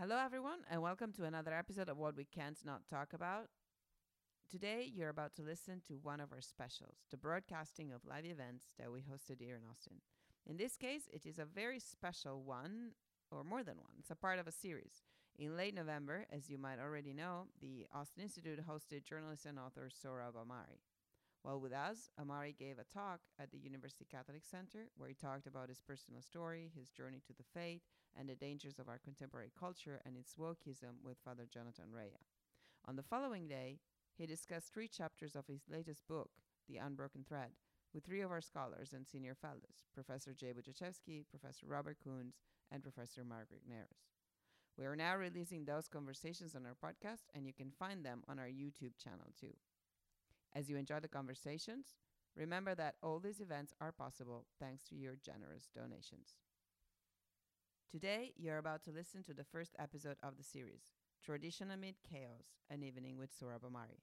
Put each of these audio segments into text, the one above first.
Hello, everyone, and welcome to another episode of What We Can't Not Talk About. Today, you're about to listen to one of our specials, the broadcasting of live events that we hosted here in Austin. In this case, it is a very special one, or more than one. It's a part of a series. In late November, as you might already know, the Austin Institute hosted journalist and author Sohrab Ahmari. While with us, Ahmari gave a talk at the University Catholic Center where he talked about his personal story, his journey to the faith, and the dangers of our contemporary culture and its wokeism with Father Jonathan Rea. On the following day, he discussed three chapters of his latest book, The Unbroken Thread, with three of our scholars and senior fellows, Professor Jay Budziszewski, Professor Robert Koons, and Professor Margaret Nares. We are now releasing those conversations on our podcast, and you can find them on our YouTube channel too. As you enjoy the conversations, remember that all these events are possible thanks to your generous donations. Today, you're about to listen to the first episode of the series, Tradition Amid Chaos, an evening with Sohrab Ahmari.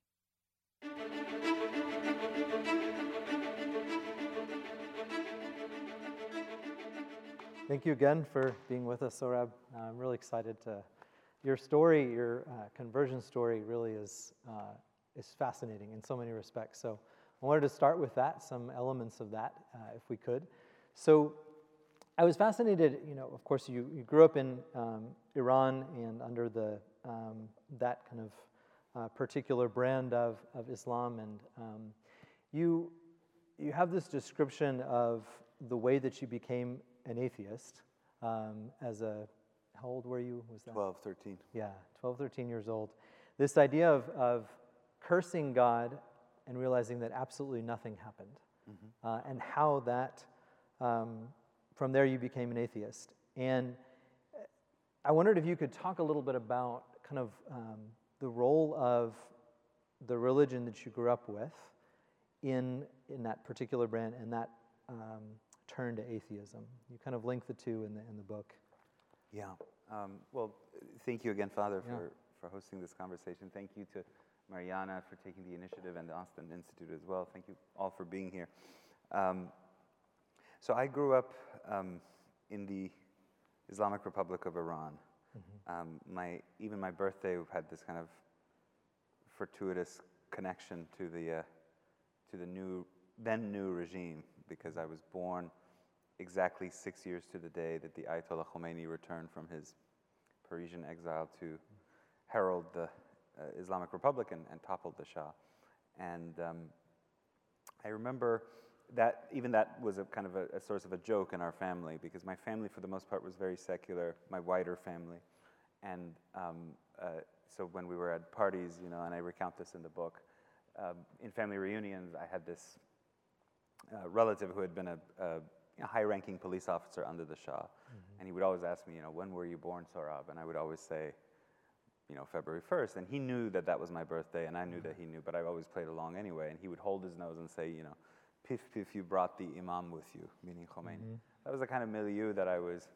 Thank you again for being with us, Sohrab. I'm really excited to. Your story, your uh, conversion story, really is uh, is fascinating in so many respects. So I wanted to start with that, some elements of that, uh, if we could. So I was fascinated, you know, of course, you, you grew up in um, Iran and under the, um, that kind of uh, particular brand of, of Islam. And um, you, you have this description of the way that you became an atheist um, as a, how old were you? Was that? 12, 13. Yeah, 12, 13 years old. This idea of, of cursing God and realizing that absolutely nothing happened, mm-hmm. uh, and how that, um, from there, you became an atheist. And I wondered if you could talk a little bit about kind of um, the role of the religion that you grew up with in, in that particular brand and that um, turn to atheism. You kind of link the two in the, in the book. Yeah. Um, well, thank you again, Father, yeah. for, for hosting this conversation. Thank you to Mariana for taking the initiative and the Austin Institute as well. Thank you all for being here. Um, so I grew up um, in the Islamic Republic of Iran. Mm-hmm. Um, my, even my birthday had this kind of fortuitous connection to the, uh, to the new, then new regime because I was born exactly six years to the day that the Ayatollah Khomeini returned from his Parisian exile to herald the uh, Islamic Republic and, and, toppled the Shah. And um, I remember that even that was a kind of a, a, source of a joke in our family because my family, for the most part, was very secular, my wider family. And um, uh, so when we were at parties, you know, and I recount this in the book, um, in family reunions, I had this uh, relative who had been a, a high-ranking police officer under the Shah, mm-hmm. and he would always ask me, you know, when were you born, Sohrab? And I would always say, you know, February 1st. And he knew that that was my birthday, and I knew that he knew, but I always played along anyway. And he would hold his nose and say, you know, pif pif, you brought the imam with you, meaning Khomeini. Mm-hmm. That was the kind of milieu that I was,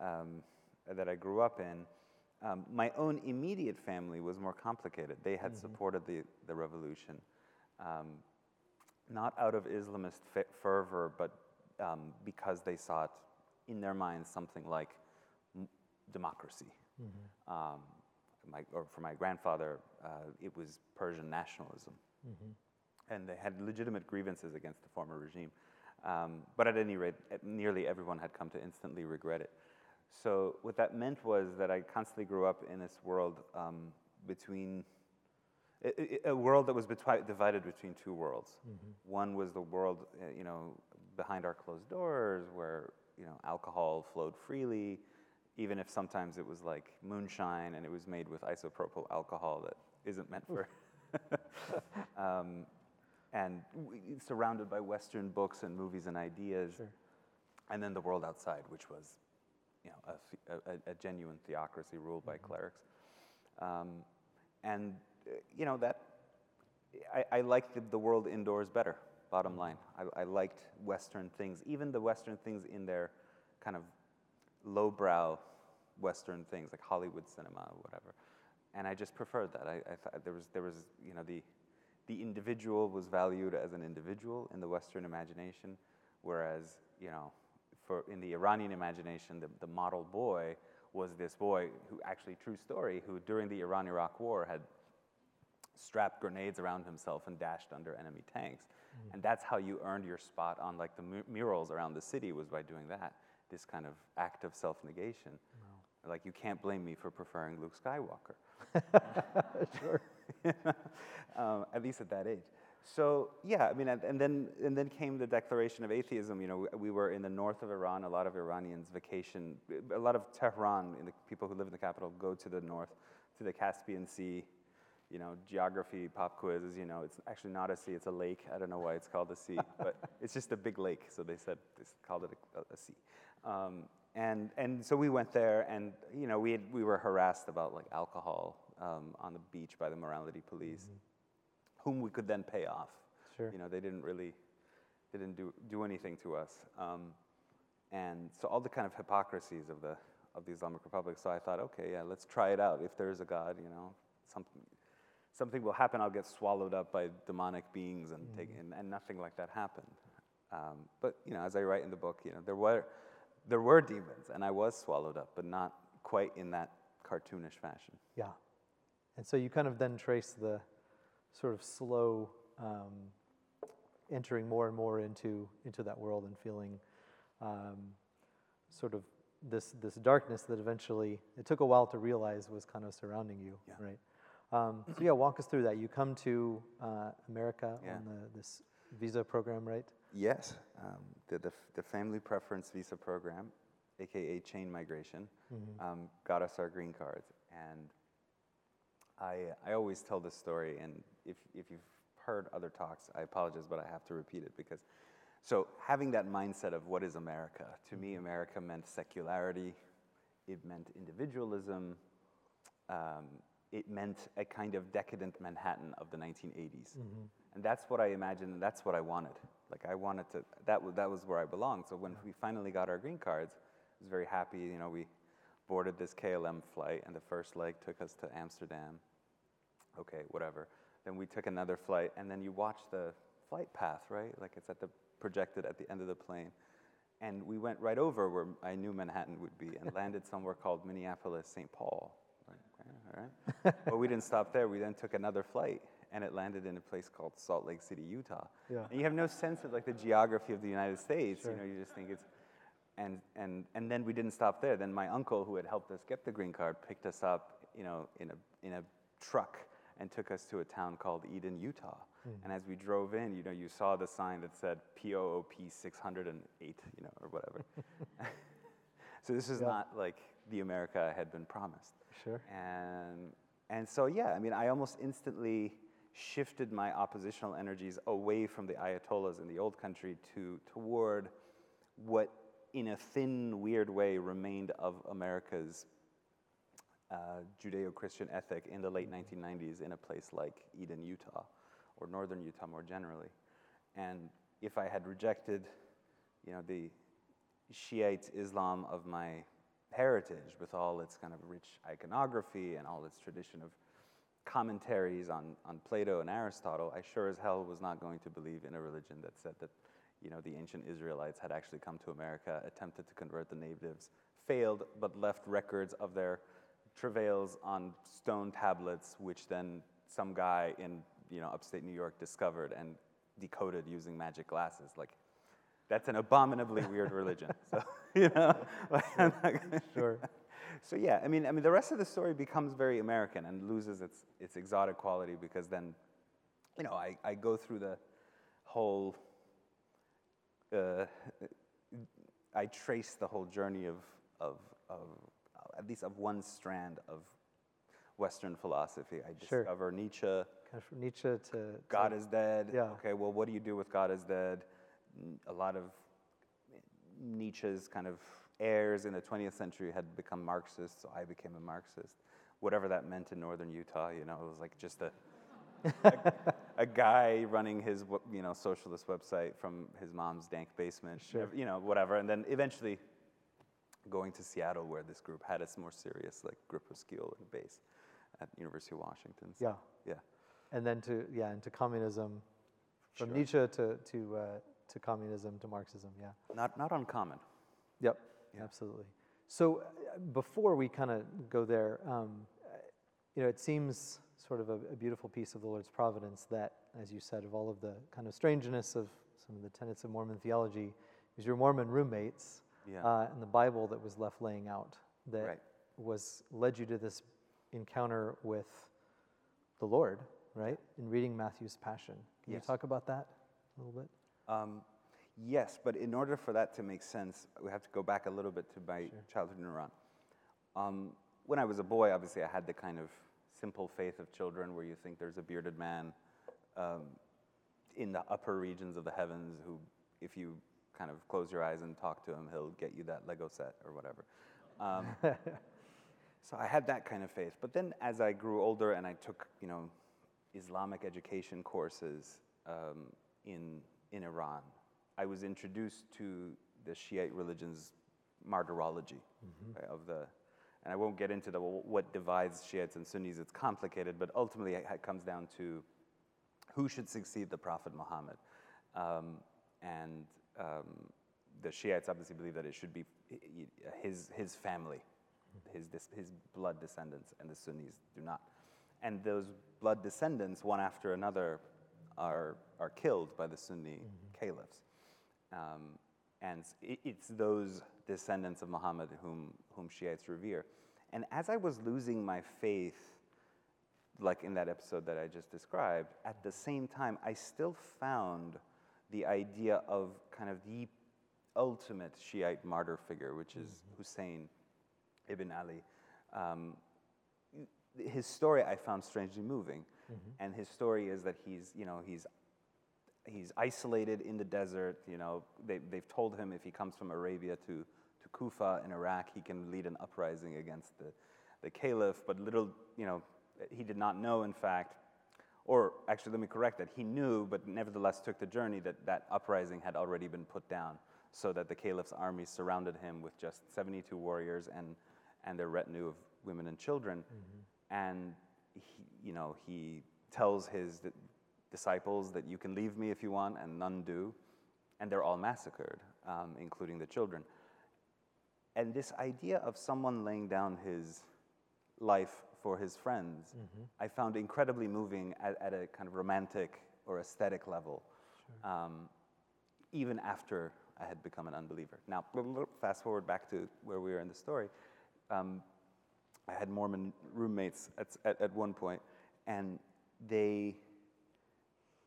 um, that I grew up in. Um, my own immediate family was more complicated. They had mm-hmm. supported the, the revolution, um, not out of Islamist fervor, but um, because they sought in their minds something like m- democracy. Mm-hmm. Um, my, or for my grandfather, uh, it was Persian nationalism. Mm-hmm. And they had legitimate grievances against the former regime. Um, but at any rate, nearly everyone had come to instantly regret it. So what that meant was that I constantly grew up in this world um, between a, a, world that was betwi- divided between two worlds. Mm-hmm. One was the world, uh, you know, behind our closed doors, where you know alcohol flowed freely, even if sometimes it was like moonshine and it was made with isopropyl alcohol that isn't meant for. um, and surrounded by Western books and movies and ideas. Sure. And then the world outside, which was, you know, a, a, a genuine theocracy ruled mm-hmm. by clerics. Um, and, uh, you know, that, I, I liked the, the, world indoors better, bottom mm-hmm. line. I, I liked Western things, even the Western things in their kind of lowbrow Western things like Hollywood cinema or whatever. And I just preferred that. I, I thought there was, there was, you know, the, the individual was valued as an individual in the Western imagination, whereas, you know, for in the Iranian imagination, the, the model boy was this boy who actually, true story, who during the Iran Iraq War had strapped grenades around himself and dashed under enemy tanks. Mm-hmm. And that's how you earned your spot on like the mu- murals around the city was by doing that. This kind of act of self-negation. Like you can't blame me for preferring Luke Skywalker. sure. um, at least at that age. So yeah, I mean, and, then and then came the declaration of atheism. You know, we, we were in the north of Iran. A lot of Iranians vacation. A lot of Tehran, the people who live in the capital, go to the north, to the Caspian Sea. You know, geography pop quizzes. You know, it's actually not a sea; it's a lake. I don't know why it's called a sea, but it's just a big lake. So they said they called it a, a sea. Um, and and so we went there, and you know, we had, we were harassed about like alcohol um, on the beach by the morality police whom we could then pay off. Sure. You know, they didn't really, they didn't do, do anything to us. Um, and so all the kind of hypocrisies of the, of the Islamic Republic. So I thought, okay, yeah, let's try it out. If there is a God, you know, something, something will happen. I'll get swallowed up by demonic beings and take, and, and nothing like that happened. Um, but, you know, as I write in the book, you know, there were, there were demons and I was swallowed up, but not quite in that cartoonish fashion. Yeah. And so you kind of then trace the sort of slow um, entering more and more into into that world and feeling um, sort of this this darkness that eventually it took a while to realize was kind of surrounding you, Yeah. right? Um, so yeah, walk us through that. You come to uh, America Yeah. on the, this visa program, right? Yes, um, the, the, the Family Preference Visa Program, aka chain migration, um, got us our green cards. And I, I always tell this story, and if, if you've heard other talks, I apologize, but I have to repeat it because. So, having that mindset of what is America, to me, America meant secularity, it meant individualism, um, it meant a kind of decadent Manhattan of the 1980s. And that's what I imagined, and that's what I wanted. Like, I wanted to, that, was that was where I belonged. So, when we finally got our green cards, I was very happy. You know, we boarded this KLM flight, and the first leg took us to Amsterdam. Okay, whatever. Then we took another flight, and then you watch the flight path, right? Like it's at the projected at the end of the plane. And we went right over where I knew Manhattan would be and landed somewhere called Minneapolis, St. Paul. All right. but we didn't stop there. We then took another flight, and it landed in a place called Salt Lake City, Utah. Yeah. And you have no sense of like the geography of the United States. Sure. You know, you just think it's and, and, and then we didn't stop there. Then my uncle, who had helped us get the green card, picked us up, you know, in a, in a truck and took us to a town called Eden, Utah. Hmm. And as we drove in, you know, you saw the sign that said POOP 608, you know, or whatever. so this is Yeah. not like the America I had been promised. Sure. And, and so, yeah, I mean, I almost instantly shifted my oppositional energies away from the Ayatollahs in the old country to toward what, in a thin, weird way, remained of America's uh, Judeo Christian ethic in the late 1990s in a place like Eden, Utah, or northern Utah more generally. And if I had rejected, you know, the Shiite Islam of my heritage with all its kind of rich iconography and all its tradition of commentaries on, on Plato and Aristotle, I sure as hell was not going to believe in a religion that said that, you know, the ancient Israelites had actually come to America, attempted to convert the natives, failed, but left records of their travails on stone tablets, which then some guy in, you know, upstate New York discovered and decoded using magic glasses. Like, that's an abominably weird religion. So, you know, like, I'm not gonna- Sure. so yeah, I mean, I mean, the rest of the story becomes very American and loses its its exotic quality because then, you know, I, I go through the whole. Uh, I trace the whole journey of of of at least of one strand of Western philosophy. I Sure. discover Nietzsche. Kind of from Nietzsche to, to God is dead. Yeah. Okay, well, what do you do with God is dead? A lot of Nietzsche's kind of heirs in the 20th century had become Marxists, so I became a Marxist. Whatever that meant in northern Utah, you know, it was like just a, a, a guy running his, you know, socialist website from his mom's dank basement, Sure. you know, whatever. And then eventually going to Seattle, where this group had its more serious, like, grip of skill and base at University of Washington. So, yeah, yeah. and then to yeah, into communism, from Sure. Nietzsche to to uh, to communism to Marxism. Yeah. Not, not uncommon. Yep. Yeah. Absolutely. So uh, before we kind of go there, um, you know, it seems sort of a, a, beautiful piece of the Lord's providence that, as you said, of all of the kind of strangeness of some of the tenets of Mormon theology, is your Mormon roommates yeah. uh, and the Bible that was left laying out that right. was led you to this encounter with the Lord, right? In reading Matthew's Passion. Can yes. you talk about that a little bit? Um, yes, but in order for that to make sense, we have to go back a little bit to my Sure. childhood in Iran. Um, when I was a boy, obviously, I had the kind of simple faith of children where you think there's a bearded man um, in the upper regions of the heavens who, if you kind of close your eyes and talk to him, he'll get you that Lego set or whatever. Um, so I had that kind of faith. But then as I grew older and I took, you know, Islamic education courses um, in, in Iran, I was introduced to the Shiite religion's martyrology right, of the, and I won't get into the, what divides Shiites and Sunnis, it's complicated, but ultimately it comes down to who should succeed the Prophet Muhammad. Um, and um, the Shiites obviously believe that it should be his, his family, his, his blood descendants, and the Sunnis do not. And those blood descendants, one after another, are, are killed by the Sunni caliphs. Um, and it's those descendants of Muhammad whom, whom Shiites revere. And as I was losing my faith, like in that episode that I just described, at the same time, I still found the idea of kind of the ultimate Shiite martyr figure, which is mm-hmm. Hussein ibn Ali. Um, his story I found strangely moving, mm-hmm. and his story is that he's, you know, he's he's isolated in the desert. You know, they, they've told him if he comes from Arabia to, to Kufa in Iraq, he can lead an uprising against the, the caliph. But little, you know, he did not know, in fact, or actually, let me correct that. He knew, but nevertheless took the journey that that uprising had already been put down, so that the caliph's army surrounded him with just 72 warriors and, and their retinue of women and children. Mm-hmm. And, he, you know, he tells his disciples that you can leave me if you want, and none do. And they're all massacred, um, including the children. And this idea of someone laying down his life for his friends, mm-hmm. I found incredibly moving at, at, a kind of romantic or aesthetic level, sure. um, even after I had become an unbeliever. Now, fast forward back to where we were in the story. Um, I had Mormon roommates at, at, at one point, and they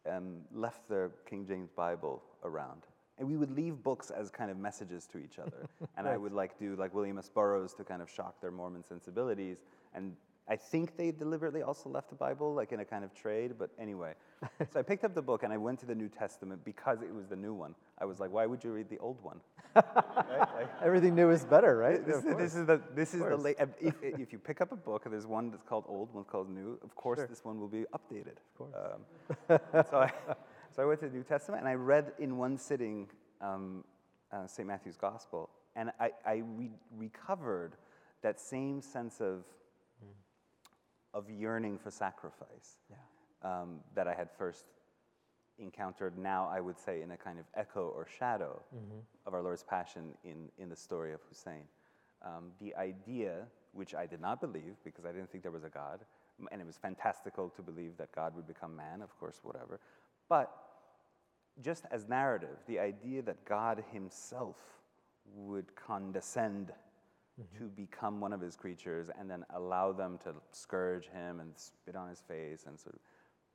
um, left their King James Bible around. And we would leave books as kind of messages to each other. and right. I would like do like William S. Burroughs to kind of shock their Mormon sensibilities and I think they deliberately also left the Bible, like in a kind of trade, but anyway. so I picked up the book and I went to the New Testament because it was the new one. I was like, why would you read the old one? right? like, Everything new is better, right? This, this is the, this is the late, if, if you pick up a book, there's one that's called old, one called new, of course sure. this one will be updated. Of course. Um, so, I, so I went to the New Testament and I read in one sitting um, uh, St. Matthew's Gospel, and I, I re- recovered that same sense of of yearning for sacrifice yeah. Um, that I had first encountered now, I would say, in a kind of echo or shadow mm-hmm. of our Lord's Passion in, in the story of Hussein. Um, the idea, which I did not believe because I didn't think there was a God, and it was fantastical to believe that God would become man, of course, whatever. But just as narrative, the idea that God Himself would condescend mm-hmm. to become one of his creatures and then allow them to scourge him and spit on his face and sort of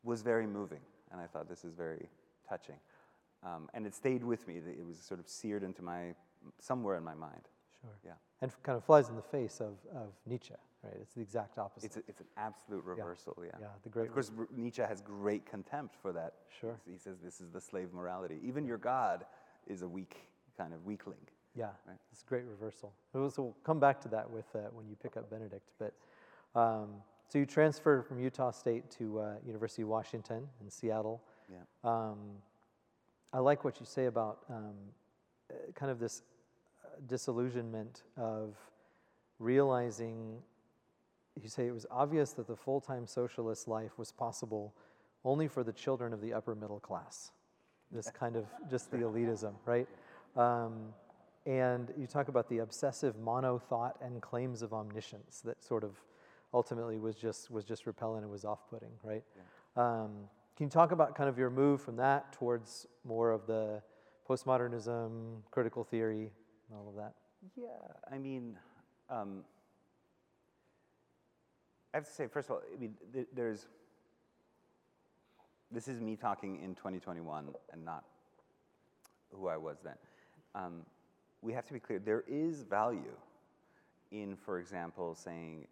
was very moving. And I thought this is very touching. Um, and it stayed with me. It was sort of seared into my, somewhere in my mind. Sure. Yeah. And kind of flies in the face of, of Nietzsche, right? It's the exact opposite. It's, a, it's an absolute reversal, yeah. Yeah, the great. Of course, Nietzsche has great contempt for that. Sure. He says this is the slave morality. Even your God is a weak, kind of weakling. Yeah, right. it's a great reversal. So we'll come back to that with uh, when you pick up Benedict. But um, so you transferred from Utah State to uh, University of Washington in Seattle. Yeah. Um, I like what you say about um, uh, kind of this uh, disillusionment of realizing. You say it was obvious that the full-time socialist life was possible only for the children of the upper middle class. This kind of just the elitism, right? Um, and you talk about the obsessive mono thought and claims of omniscience that sort of ultimately was just was just repellent and was off-putting, right? Um, can you talk about kind of your move from that towards more of the postmodernism, critical theory, and all of that? Yeah, I mean, um, I have to say, first of all, I mean, th- there's. This is me talking in 2021 and not who I was then. Um, we have to be clear. There is value in, for example, saying,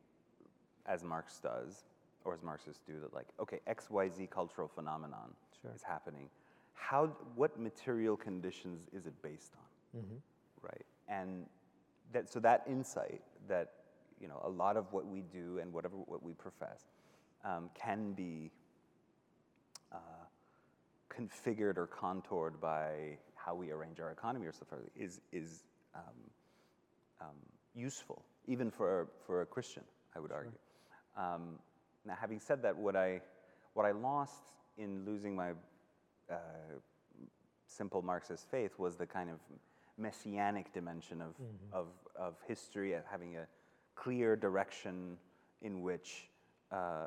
as Marx does, or as Marxists do, that like, okay, X, Y, Z cultural phenomenon Sure. is happening. How? What material conditions is it based on? Mm-hmm. right? And that, so that insight that you know a lot of what we do and whatever what we profess um, can be uh, configured or contoured by how we arrange our economy or stuff is is um, um, useful even for for a Christian, I would argue. Um, now, having said that, what I what I lost in losing my uh, simple Marxist faith was the kind of messianic dimension of, of, of history, uh, having a clear direction in which, uh,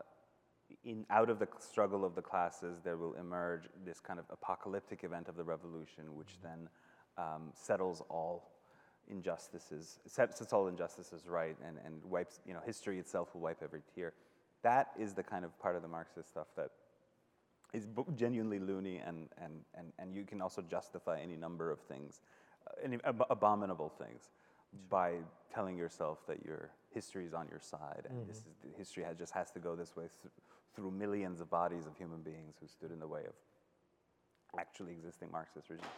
in, out of the struggle of the classes, there will emerge this kind of apocalyptic event of the revolution, which then um, settles all injustices, sets, sets all injustices right, and, and wipes, you know, history itself will wipe every tear. That is the kind of part of the Marxist stuff that is genuinely loony, and, and, and, and you can also justify any number of things, uh, any ab- abominable things, by telling yourself that your history is on your side, and this is the history has, just has to go this way th- through millions of bodies of human beings who stood in the way of actually existing Marxist regimes.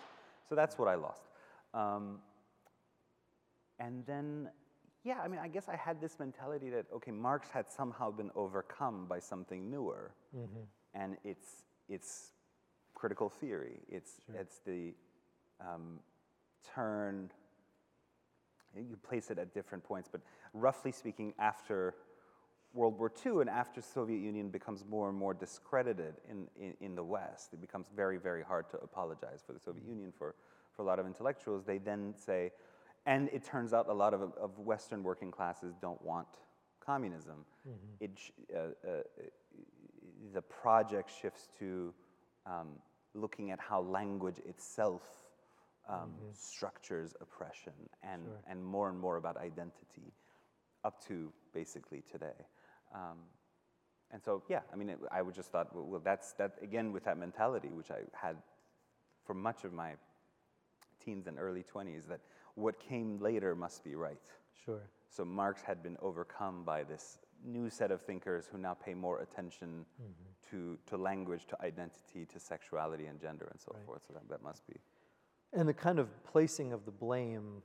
So that's what I lost. Um, and then, yeah, I mean, I guess I had this mentality that, okay, Marx had somehow been overcome by something newer. And it's, it's critical theory. It's, it's the um, turn, you place it at different points, but roughly speaking, after World War II and after Soviet Union becomes more and more discredited in, in, in the West, it becomes very, very hard to apologize for the Soviet Union for, for a lot of intellectuals. They then say, and it turns out a lot of, of Western working classes don't want communism. It, uh, uh, the project shifts to um, looking at how language itself um, structures oppression and, and more and more about identity up to basically today. Um, and so, yeah, I mean, it, I would just thought, well, well, that's that again with that mentality, which I had for much of my teens and early 20s, that what came later must be right. Sure. So Marx had been overcome by this new set of thinkers who now pay more attention to, to language, to identity, to sexuality and gender and so Right. forth. So that, that must be. And the kind of placing of the blame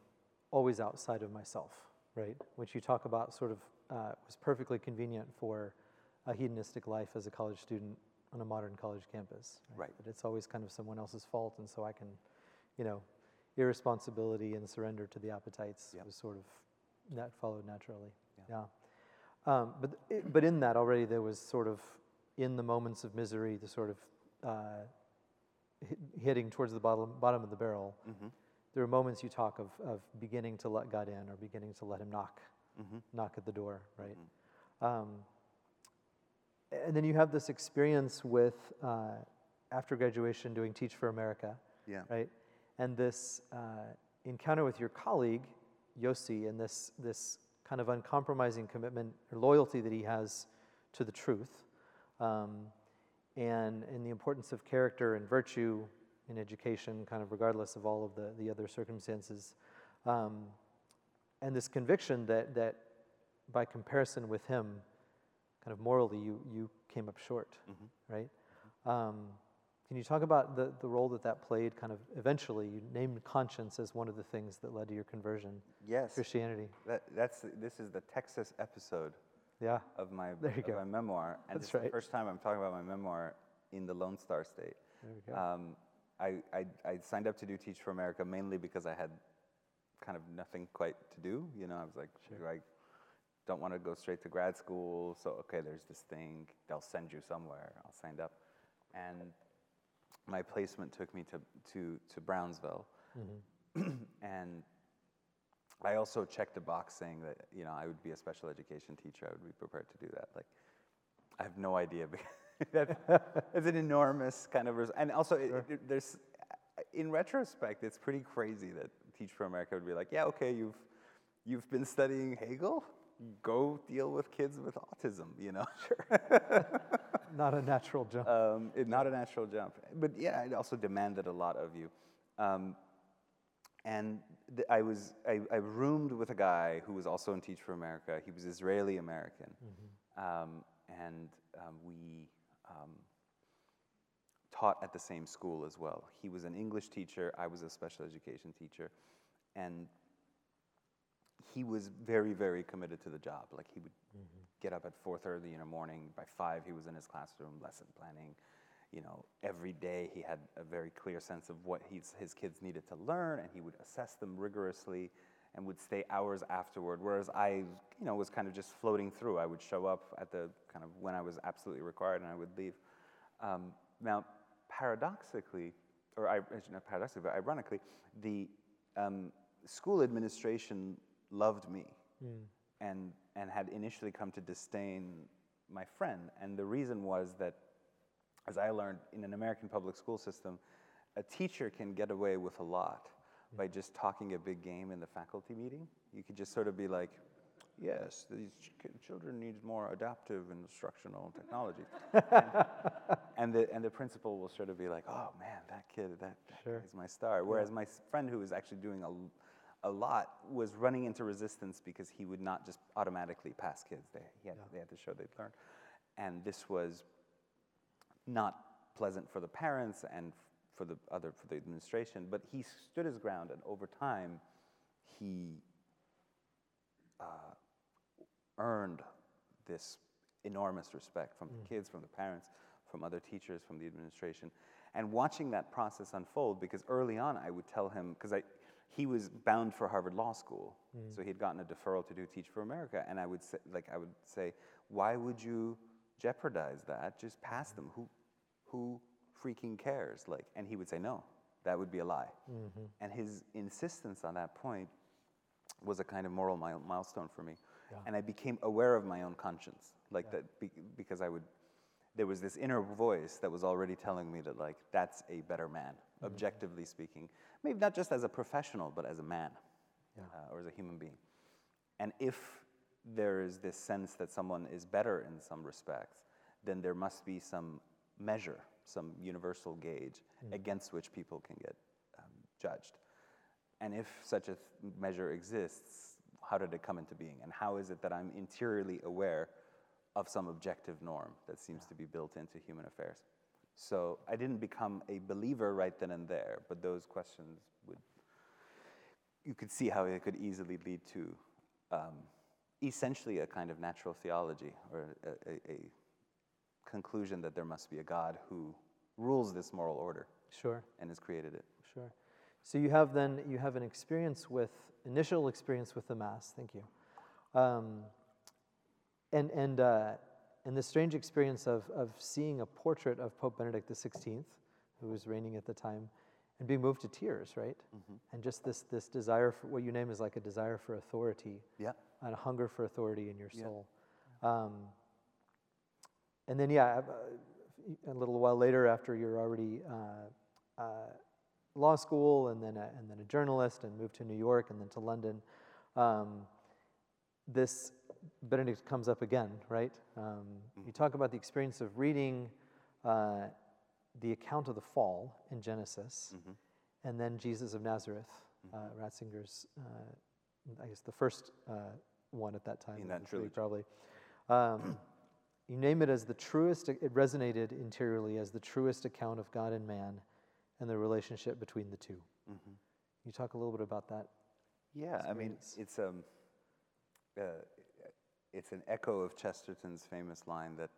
always outside of myself, right? Which you talk about sort of uh, was perfectly convenient for a hedonistic life as a college student on a modern college campus. Right. But it's always kind of someone else's fault, and so I can, you know, irresponsibility and surrender to the appetites Yep. was sort of that followed naturally. Yeah. Yeah. Um, but it, but in that already there was sort of in the moments of misery the sort of uh, hit, hitting towards the bottom bottom of the barrel. Mm-hmm. There are moments you talk of, of beginning to let God in or beginning to let Him knock, Mm-hmm. knock at the door, right? Um, and then you have this experience with, uh, after graduation, doing Teach for America, Yeah. right? And this uh, encounter with your colleague, Yossi, and this, this kind of uncompromising commitment or loyalty that he has to the truth, um, and, and the importance of character and virtue in education, kind of regardless of all of the, the other circumstances. Um, and this conviction that, that by comparison with him, kind of morally, you, you came up short, right? Um, can you talk about the, the role that that played kind of eventually? You named conscience as one of the things that led to your conversion, Yes. Christianity. That, that's, this is the Texas episode Yeah, of my, There you go. my memoir. And That's it's the right. first time I'm talking about my memoir in the Lone Star State. there we go. Um, I, I, I signed up to do Teach for America mainly because I had kind of nothing quite to do. You know, I was like, do I don't want to go straight to grad school. So, okay, there's this thing. They'll send you somewhere. I'll sign up. And my placement took me to, to, to Brownsville. Mm-hmm. and I also checked a box saying that you know I would be a special education teacher. I would be prepared to do that. Like, I have no idea. that, it's an enormous kind of, res- and also it, it, there's, in retrospect, it's pretty crazy that Teach for America would be like, yeah, okay, you've you've been studying Hegel, go deal with kids with autism. You know, sure. Not a natural jump. um, it, not a natural jump, but yeah, it also demanded a lot of you. Um, and th- I was I, I roomed with a guy who was also in Teach for America. He was Israeli American, um, and um, we um, taught at the same school as well. He was an English teacher. I was a special education teacher, and he was very very committed to the job. Like he would get up at 4:30 in the morning. By five, he was in his classroom, lesson planning. You know, every day he had a very clear sense of what his, his kids needed to learn, and he would assess them rigorously and would stay hours afterward. Whereas I, you know, was kind of just floating through. I would show up at the kind of when I was absolutely required, and I would leave. Um, now, paradoxically, or I, not paradoxically, but ironically, the um, school administration loved me and, and had initially come to disdain my friend. And the reason was that, as I learned in an American public school system, a teacher can get away with a lot by mm. just talking a big game in the faculty meeting. You could just sort of be like, yes, these ch- children need more adaptive instructional technology. and, and the, and the principal will sort of be like, oh man, that kid, that, that Sure. guy's my star. Whereas my friend who was actually doing a, a lot was running into resistance because he would not just automatically pass kids. They, he had, they had to show they'd learned. And this was not pleasant for the parents and for the other for the administration, but he stood his ground, and over time, he uh, earned this enormous respect from the kids, from the parents, from other teachers, from the administration. And watching that process unfold, because early on I would tell him, because I, he was bound for Harvard Law School, mm. so he'd gotten a deferral to do Teach for America, and I would say, like, I would say, why would you jeopardize that? Just pass them. Who, who freaking cares? Like, and he would say, no, that would be a lie. Mm-hmm. And his insistence on that point was a kind of moral mile- milestone for me. And I became aware of my own conscience, like that, be, because I would, there was this inner voice that was already telling me that, like, that's a better man, objectively speaking. Maybe not just as a professional, but as a man uh, or as a human being. And if there is this sense that someone is better in some respects, then there must be some measure, some universal gauge against which people can get um, judged. And if such a th- measure exists, how did it come into being? And how is it that I'm interiorly aware of some objective norm that seems to be built into human affairs? So I didn't become a believer right then and there, but those questions would, you could see how it could easily lead to um, essentially a kind of natural theology or a, a, a conclusion that there must be a God who rules this moral order Sure, and has created it. sure. So you have then you have an experience with initial experience with the mass. Thank you, um, and and uh, and the strange experience of of seeing a portrait of Pope Benedict XVI, who was reigning at the time, and being moved to tears, right? And just this this desire for what you name is like a desire for authority, Yeah. and a hunger for authority in your Yeah. soul. Um, and then, yeah, uh, a little while later, after you're already uh, uh, law school and then a, and then a journalist, and moved to New York and then to London, um, this Benedict comes up again, right? Um, You talk about the experience of reading uh, the account of the fall in Genesis, and then Jesus of Nazareth, uh, Ratzinger's, uh, I guess the first uh, one at that time. In that trilogy. probably. Um, you name it as the truest, it resonated interiorly as the truest account of God and man and the relationship between the 2 Can you talk a little bit about that? Yeah, I mean, it's um, uh, it's an echo of Chesterton's famous line that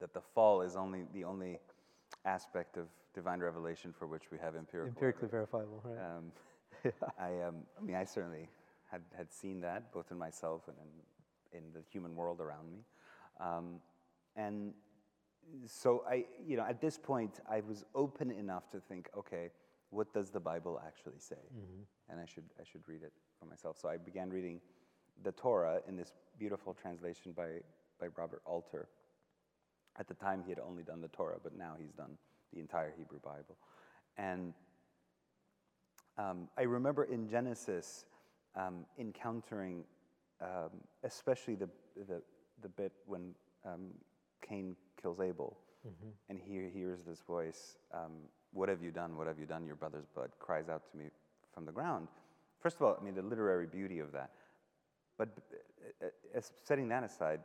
that the fall is only the only aspect of divine revelation for which we have empirical. Empirically evidence. verifiable, right? Um, I, um, I mean, I certainly had, had seen that both in myself and in, in the human world around me. Um, and so I, you know, at this point, I was open enough to think, okay, what does the Bible actually say? And I should, I should read it for myself. So I began reading the Torah in this beautiful translation by, by Robert Alter. At the time, he had only done the Torah, but now he's done the entire Hebrew Bible. And um, I remember in Genesis um, encountering, um, especially the, the, the bit when um, Cain kills Abel, and he hears this voice, um, What have you done? What have you done? Your brother's blood cries out to me from the ground. First of all, I mean, the literary beauty of that. But uh, uh, setting that aside,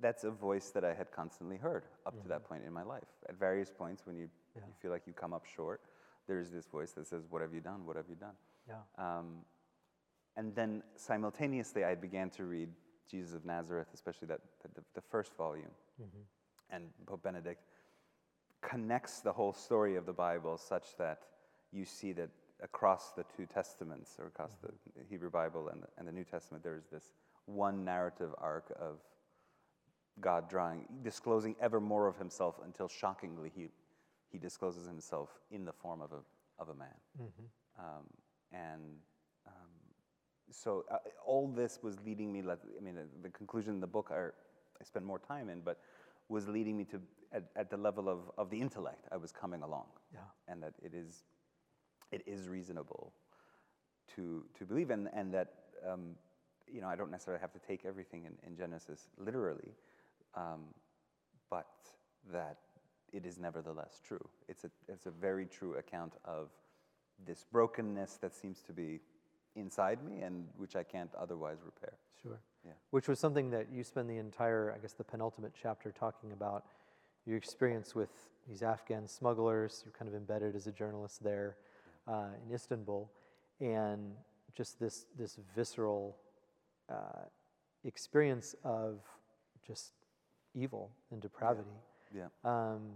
that's a voice that I had constantly heard up to that point in my life. At various points, when you, Yeah. you feel like you come up short, there's this voice that says, What have you done? What have you done? Yeah. Um, and then simultaneously, I began to read Jesus of Nazareth, especially that, the, the first volume. And Pope Benedict connects the whole story of the Bible such that you see that across the two testaments, or across the Hebrew Bible and the, and the New Testament, there is this one narrative arc of God drawing, disclosing ever more of himself until shockingly he, he discloses himself in the form of a, of a man. Um, and um, so uh, all this was leading me, like, I mean, uh, the conclusion in the book are, I spend more time in, but was leading me to, at, at the level of, of the intellect, I was coming along. Yeah. And that it is, it is reasonable to, to believe, and, and that, um, you know, I don't necessarily have to take everything in, in Genesis literally, um, but that it is nevertheless true. It's a, it's a very true account of this brokenness that seems to be inside me and which I can't otherwise repair. Sure. Yeah. Which was something that you spend the entire, I guess, the penultimate chapter talking about your experience with these Afghan smugglers. You're kind of embedded as a journalist there uh, in Istanbul, and just this this visceral uh, experience of just evil and depravity. Yeah. Um,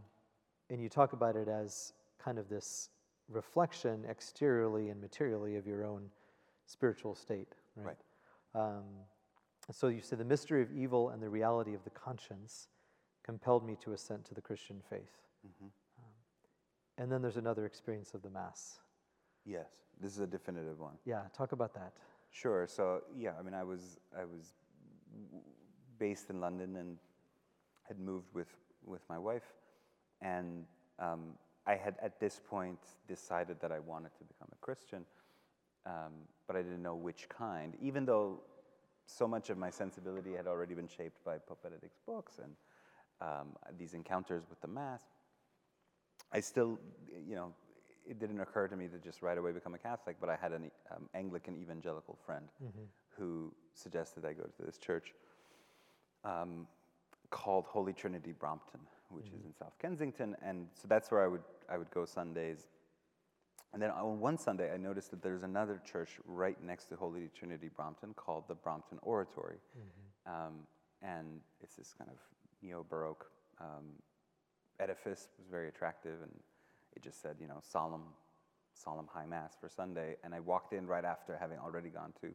and you talk about it as kind of this reflection exteriorly and materially of your own spiritual state, right? Um, so you say the mystery of evil and the reality of the conscience compelled me to assent to the Christian faith. Um, and then there's another experience of the Mass. Yes, this is a definitive one. Yeah, talk about that. Sure. So yeah, I mean, I was I was based in London and had moved with with my wife, and um, I had at this point decided that I wanted to become a Christian, um, but I didn't know which kind. Even though so much of my sensibility had already been shaped by Pope Benedict's books and um, these encounters with the Mass, I still, you know, it didn't occur to me to just right away become a Catholic, but I had an um, Anglican evangelical friend who suggested I go to this church um, called Holy Trinity Brompton, which is in South Kensington, and so that's where I would I would go Sundays. And then on one Sunday, I noticed that there's another church right next to Holy Trinity Brompton called the Brompton Oratory, um, and it's this kind of neo-baroque um, edifice. It was very attractive, and it just said, you know, solemn, solemn high mass for Sunday. And I walked in right after having already gone to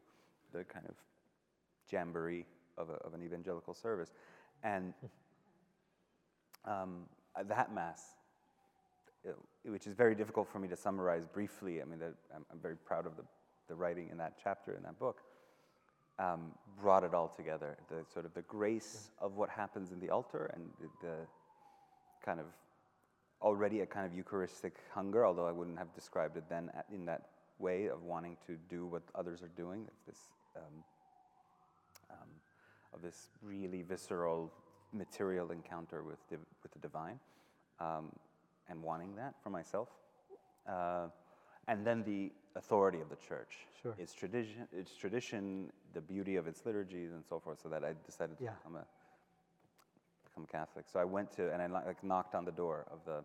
the kind of jamboree of, a, of an evangelical service, and um, that mass, uh, which is very difficult for me to summarize briefly. I mean, I'm, I'm very proud of the, the writing in that chapter in that book. Um, brought it all together. The sort of the grace of what happens in the altar and the, the kind of already a kind of Eucharistic hunger, although I wouldn't have described it then in that way of wanting to do what others are doing. It's this um, um, of this really visceral, material encounter with div- with the divine, um, and wanting that for myself. Uh, and then the authority of the church. Sure. Its tradition, its tradition, the beauty of its liturgies, and so forth. So that I decided to Yeah. become a become Catholic. So I went to and I like knocked on the door of the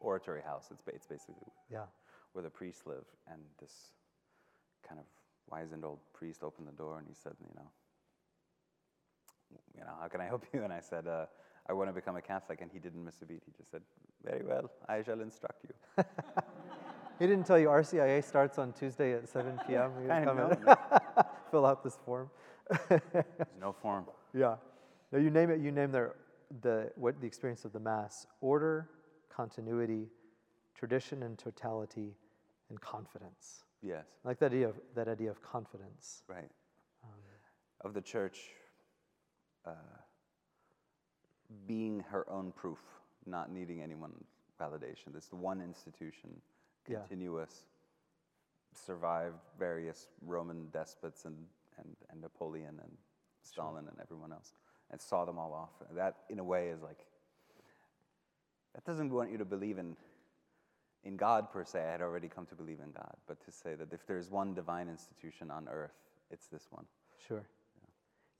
oratory house. It's, ba- it's basically Yeah. where the priests live. And this kind of wizened old priest opened the door and he said, you know, you know, how can I help you? And I said, uh, I want to become a Catholic. And he didn't miss a beat. He just said, very well, I shall instruct you. He didn't tell you RCIA starts on Tuesday at 7 p.m. You come know, in, fill out this form. There's no form. Yeah. No, you name it. You name there the what the experience of the mass: order, continuity, tradition and totality, and confidence. Yes, I like that idea of, that idea of confidence. right. Um, Of the church uh, being her own proof, not needing anyone's validation. This the one institution, Yeah. continuous, survived various Roman despots and, and, and Napoleon and Stalin and everyone else, and saw them all off. And that, in a way, is like, that doesn't want you to believe in, in God per se. I had already come to believe in God, but to say that if there's one divine institution on earth, it's this one Sure.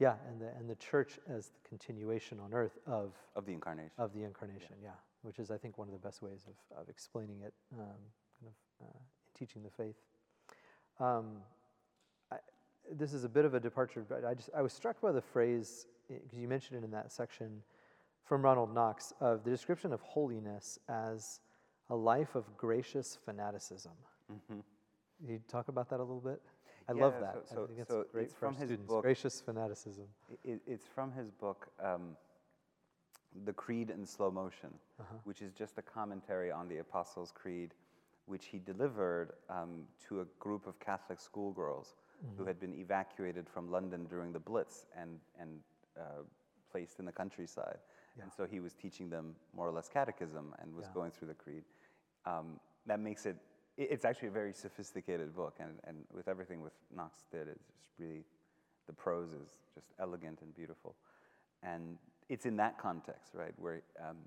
Yeah, and the and the church as the continuation on earth of of the incarnation. of the incarnation. Yeah, which is I think one of the best ways of of explaining it, um, kind of uh, teaching the faith. Um, I, this is a bit of a departure, but I just I was struck by the phrase because you mentioned it in that section from Ronald Knox of the description of holiness as a life of gracious fanaticism. Mhm. Can you talk about that a little bit? I love that. so- I think it's so great it's from his students. book. Gracious fanaticism. It, it's from his book, um, The Creed in Slow Motion, Uh-huh. which is just a commentary on the Apostles' Creed, which he delivered um, to a group of Catholic schoolgirls Mm-hmm. who had been evacuated from London during the Blitz and, and uh, placed in the countryside. And so he was teaching them more or less catechism and was Yeah. going through the Creed. Um, that makes it, it- it's actually a very sophisticated book, and, and with everything with Knox did, it's just really, the prose is just elegant and beautiful. And it's in that context, right, where um,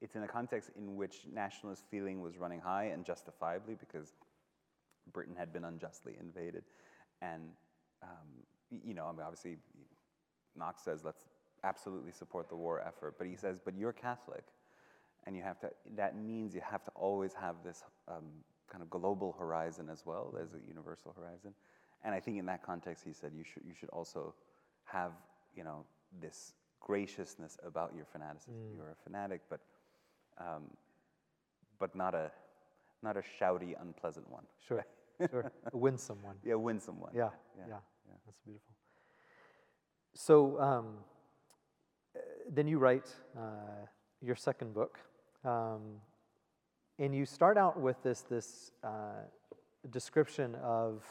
it's in a context in which nationalist feeling was running high and justifiably because Britain had been unjustly invaded. And, um, you know, I mean, obviously, Knox says, let's absolutely support the war effort. But he says, but you're Catholic. And you have to, that means you have to always have this um, kind of global horizon as well as a universal horizon. And I think in that context, he said, you should, you should also have, you know, this graciousness about your fanaticism. You're a fanatic, but, um, but not a, not a shouty, unpleasant one. Sure, sure. A winsome one. Yeah, winsome one. yeah Yeah, yeah, yeah. That's beautiful. So um, then you write uh, your second book, um, and you start out with this this uh, description of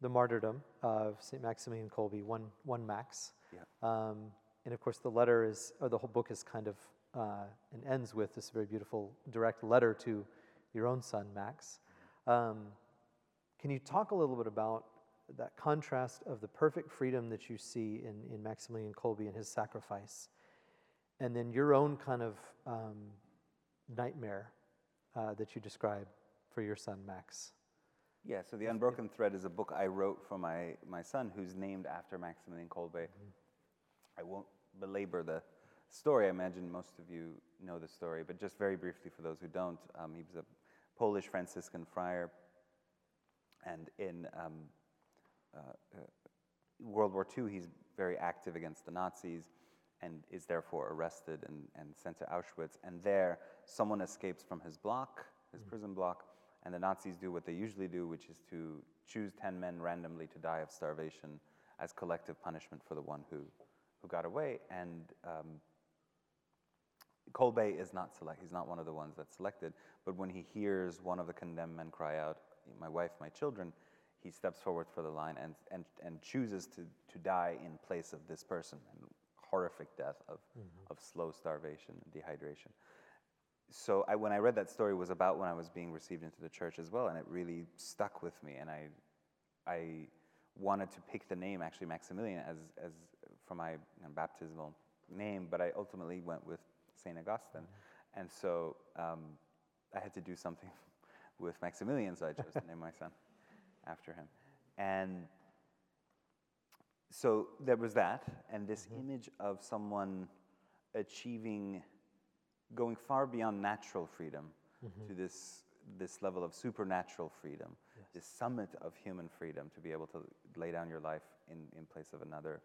the martyrdom of Saint Maximilian Kolbe, one one Max. Yeah. Um, and of course, the letter is, or the whole book is kind of, uh, and ends with this very beautiful direct letter to your own son, Max. Um, can you talk a little bit about that contrast of the perfect freedom that you see in, in Maximilian Kolbe and his sacrifice, and then your own kind of um, nightmare uh, that you describe for your son, Max? Yeah, so The Unbroken Thread is a book I wrote for my, my son, who's named after Maximilian Kolbe. I won't belabor the story. I imagine most of you know the story, but just very briefly for those who don't, um, he was a Polish Franciscan friar, and in um, World War II, he's very active against the Nazis and is therefore arrested and, and sent to Auschwitz. And there, someone escapes from his block, his prison block, and the Nazis do what they usually do, which is to choose 10 men randomly to die of starvation as collective punishment for the one who, who got away. And um, Kolbe is not select. He's not one of the ones that's selected. But when he hears one of the condemned men cry out, "My wife, my children," he steps forward for the line and and, and chooses to to die in place of this person, and horrific death of of slow starvation and dehydration. So I, when I read that story, it was about when I was being received into the church as well, and it really stuck with me. And I I wanted to pick the name actually Maximilian as as for my you know, baptismal name, but I ultimately went with Saint Augustine, and so um, I had to do something with Maximilian, so I chose to name my son after him, and so there was that, and this mm-hmm. image of someone achieving, going far beyond natural freedom mm-hmm. to this this level of supernatural freedom, this summit of human freedom to be able to lay down your life in, in place of another,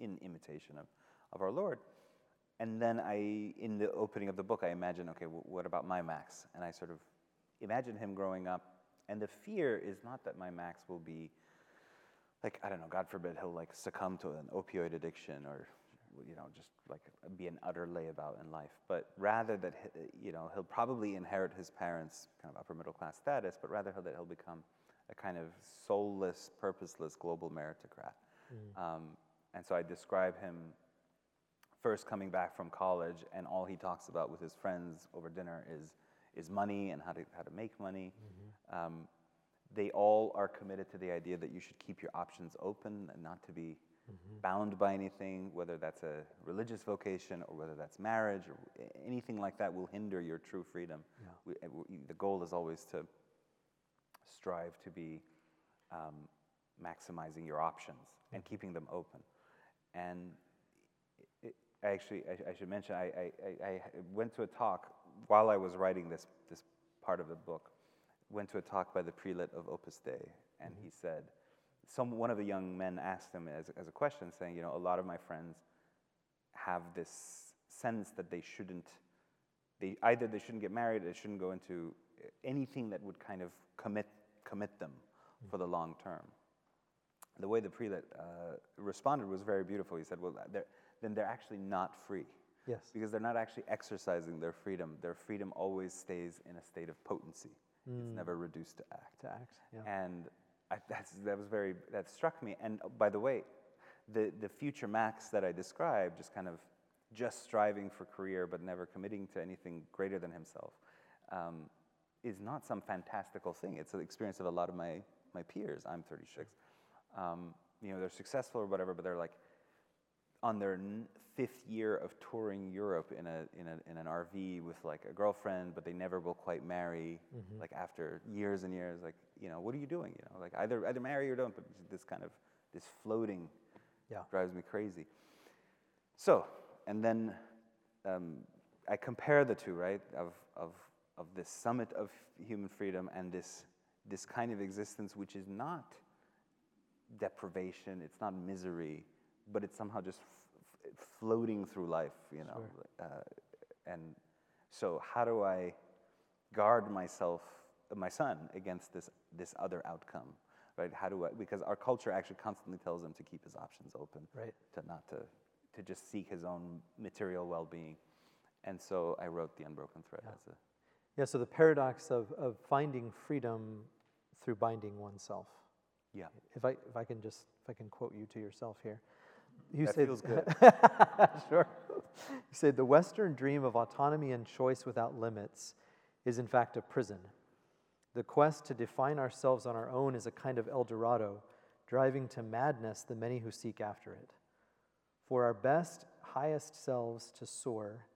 in imitation of, of our Lord. And then I, in the opening of the book, I imagine, okay, w- what about my Max? And I sort of imagine him growing up. And the fear is not that my Max will be, like, I don't know, God forbid, he'll like succumb to an opioid addiction or you know, just like be an utter layabout in life. But rather that, you know, he'll probably inherit his parents' kind of upper middle class status, but rather that he'll become a kind of soulless, purposeless global meritocrat. Um, and so I describe him first coming back from college, and all he talks about with his friends over dinner is, is money and how to, how to make money. Um, they all are committed to the idea that you should keep your options open and not to be bound by anything, whether that's a religious vocation or whether that's marriage or anything like that will hinder your true freedom. We, uh, we- the goal is always to strive to be um, maximizing your options and keeping them open. And it, actually, I, I should mention, I, I, I went to a talk while I was writing this, this part of the book, went to a talk by the prelate of Opus Dei, and he said, some, one of the young men asked him as, as a question, saying, you know, a lot of my friends have this sense that they shouldn't, they, either they shouldn't get married, they shouldn't go into anything that would kind of commit, commit them for the long term. The way the prelate uh, responded was very beautiful. He said, "Well, they're, then they're actually not free, Yes. because they're not actually exercising their freedom. Their freedom always stays in a state of potency. It's never reduced to act." To act. Yeah. And I, that's, that was very that struck me. And uh, by the way, the the future Max that I described, just kind of just striving for career but never committing to anything greater than himself, um, is not some fantastical thing. It's an experience of a lot of my my peers. I'm 36. Um, you know, they're successful or whatever, but they're like on their n- fifth year of touring Europe in a, in, a, in an RV with like a girlfriend, but they never will quite marry. Like after years and years, like you know, what are you doing? You know, like either either marry or don't. But this kind of this floating Yeah. drives me crazy. So, and then um, I compare the two, right? Of of of this summit of human freedom and this this kind of existence, which is not deprivation, it's not misery, but it's somehow just f- f- floating through life, you know. Uh, and so, how do I guard myself, my son, against this this other outcome, right? How do I? Because our culture actually constantly tells him to keep his options open, Right. to not to to just seek his own material well-being. And so, I wrote the unbroken thread as a Yeah, so the paradox of, of finding freedom through binding oneself. yeah. If I, if I can just, if I can quote you to yourself here. You That said, feels good. sure. You said, the Western dream of autonomy and choice without limits is in fact a prison. The quest to define ourselves on our own is a kind of El Dorado, driving to madness the many who seek after it. For our best, highest selves to soar,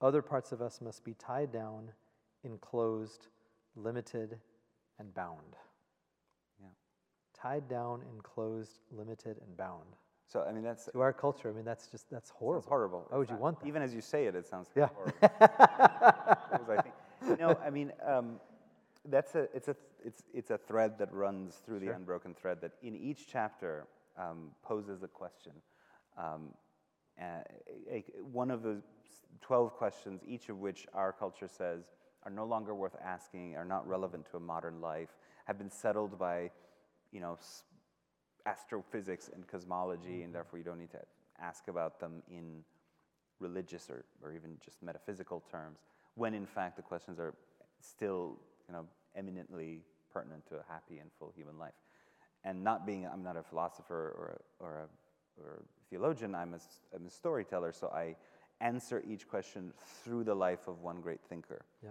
other parts of us must be tied down, enclosed, limited, and bound. Yeah. Tied down, enclosed, limited, and bound. So I mean that's To our culture, I mean, that's just, that's horrible. Sounds horrible. Why would you want that? Even as you say it, it sounds Yeah. horrible. Think, no, I mean, um, that's a, it's, a, it's, it's a thread that runs through the unbroken thread that in each chapter um, poses a question. Um, uh, a- a- one of the 12 questions, each of which our culture says are no longer worth asking, are not relevant to a modern life, have been settled by, you know, astrophysics and cosmology, and mm-hmm. therefore you don't need to ask about them in religious or, or even just metaphysical terms, when in fact the questions are still you know, eminently pertinent to a happy and full human life. And not being, I'm not a philosopher or a, or a, or a theologian, I'm a, I'm a storyteller, so I answer each question through the life of one great thinker. Yeah.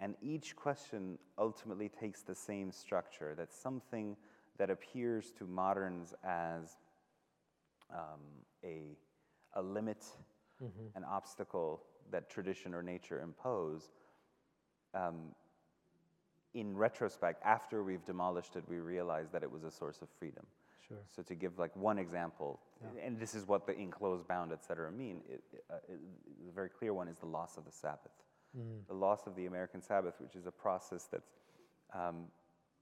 And each question ultimately takes the same structure that something that appears to moderns as um, a, a limit, an obstacle that tradition or nature impose. Um, in retrospect, after we've demolished it, we realize that it was a source of freedom. Sure. So to give like one example, and this is what the enclosed, bound, et cetera mean. It, uh, it, the very clear one is the loss of the Sabbath, the loss of the American Sabbath, which is a process that's um,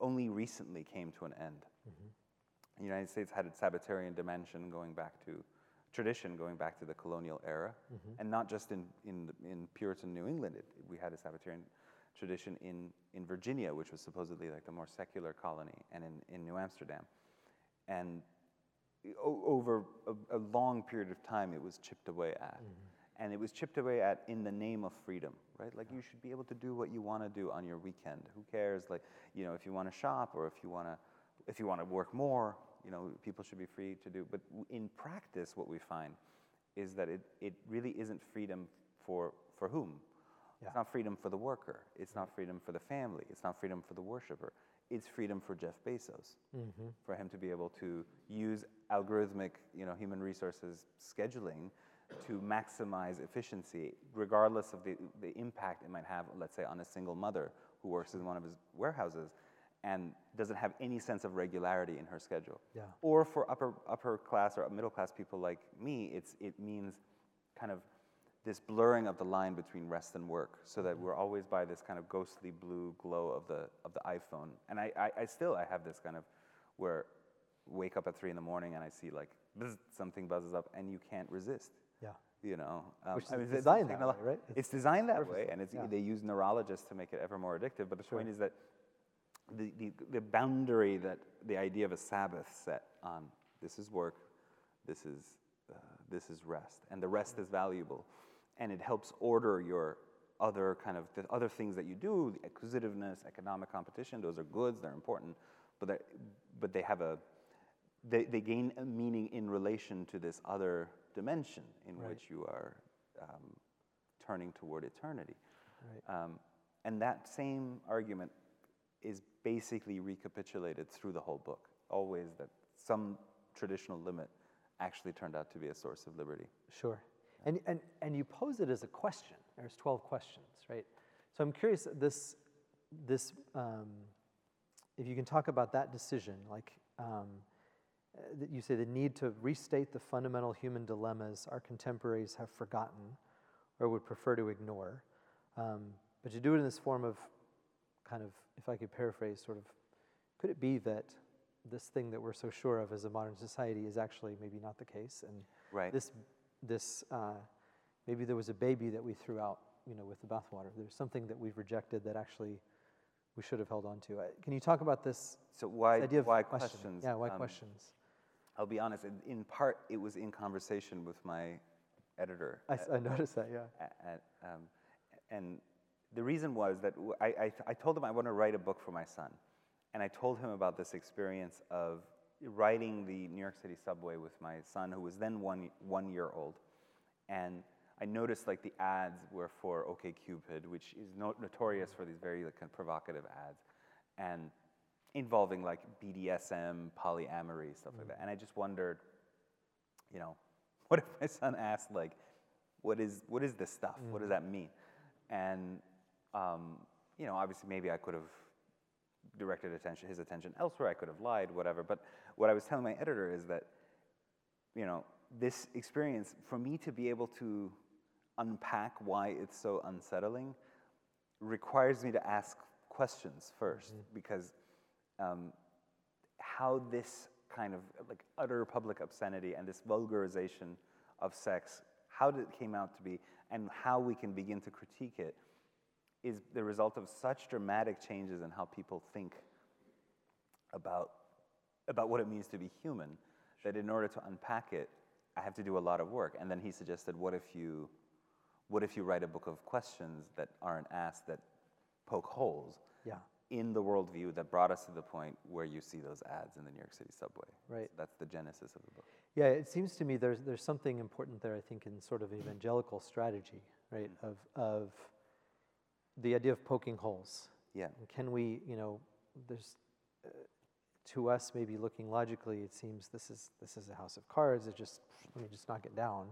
only recently came to an end. Mm-hmm. The United States had its Sabbatarian dimension going back to tradition, going back to the colonial era, mm-hmm. and not just in, in, in Puritan New England. It, we had a Sabbatarian tradition in, in Virginia, which was supposedly like the more secular colony, and in, in New Amsterdam. And o- over a, a long period of time, it was chipped away at. Mm-hmm. And it was chipped away at in the name of freedom, right? Like you should be able to do what you want to do on your weekend. Who cares? Like, you know, if you want to shop or if you want to, if you want to work more, you know, people should be free to do. But in practice, what we find is that it, it really isn't freedom for, for whom? Yeah. It's not freedom for the worker. It's not freedom for the family. It's not freedom for the worshiper. It's freedom for Jeff Bezos, mm-hmm. for him to be able to use algorithmic, you know, human resources scheduling to maximize efficiency, regardless of the, the impact it might have, let's say, on a single mother who works in one of his warehouses and doesn't have any sense of regularity in her schedule. Yeah. Or for upper, upper class or middle class people like me, it's, it means kind of this blurring of the line between rest and work so that mm-hmm. we're always by this kind of ghostly blue glow of the, of the iPhone. And I, I, I still, I have this kind of where wake up at three in the morning and I see like bzz, something buzzes up and you can't resist. Yeah. You know, um, Which is it's designed that way, right? It's, designed that way, and it's, yeah. they use neurologists to make it ever more addictive. But the Sure. point is that the, the, the boundary that the idea of a Sabbath set on this is work, this is, uh, this is rest, and the rest is valuable, and it helps order your other kind of the other things that you do, the acquisitiveness, economic competition. Those are goods; they're important, but they but they have a they, they gain a meaning in relation to this other dimension in Right. which you are um, turning toward eternity. Right. Um, and that same argument is basically recapitulated through the whole book. Always that some traditional limit actually turned out to be a source of liberty. Sure. And, and, and you pose it as a question. There's 12 questions, right? So I'm curious, this, this um, if you can talk about that decision, like um, that you say the need to restate the fundamental human dilemmas our contemporaries have forgotten or would prefer to ignore, um, but to do it in this form of kind of, if I could paraphrase, sort of, could it be that this thing that we're so sure of as a modern society is actually maybe not the case? And Right. this, this uh, maybe there was a baby that we threw out, you know, with the bathwater. There's something that we've rejected that actually we should have held on to. Uh, Can you talk about this, So why, this idea of why question? questions? Yeah, why Um, questions? I'll be honest. In, in part, it was in conversation with my editor. I noticed that, yeah. at, at, um, and the reason was that I told him I want to write a book for my son. And I told him about this experience of riding the New York City subway with my son, who was then one, one year old. And I noticed like the ads were for OkCupid, which is no, notorious for these very like, kind of provocative ads, and involving like BDSM, polyamory, stuff like that. Mm. And I just wondered, you know, what if my son asked like, what is what is this stuff? What does mm. that mean? And um, you know, obviously, maybe I could have directed attention his attention elsewhere. I could have lied, whatever. But what I was telling my editor is that, you know, this experience for me to be able to unpack why it's so unsettling requires me to ask questions 1st mm-hmm. because um, how this kind of like utter public obscenity and this vulgarization of sex, how did it came out to be, and how we can begin to critique it, is the result of such dramatic changes in how people think about about what it means to be human. That in order to unpack it, I have to do a lot of work. And then he suggested, what if you, what if you write a book of questions that aren't asked that poke holes Yeah, in the worldview that brought us to the point where you see those ads in the New York City subway. Right. So that's the genesis of the book. yeah. It seems to me there's there's something important there. I think in sort of evangelical strategy, right? Of of the idea of poking holes. Yeah. And can we, you know, there's uh, to us maybe looking logically, it seems this is this is a house of cards. It just let me just knock it down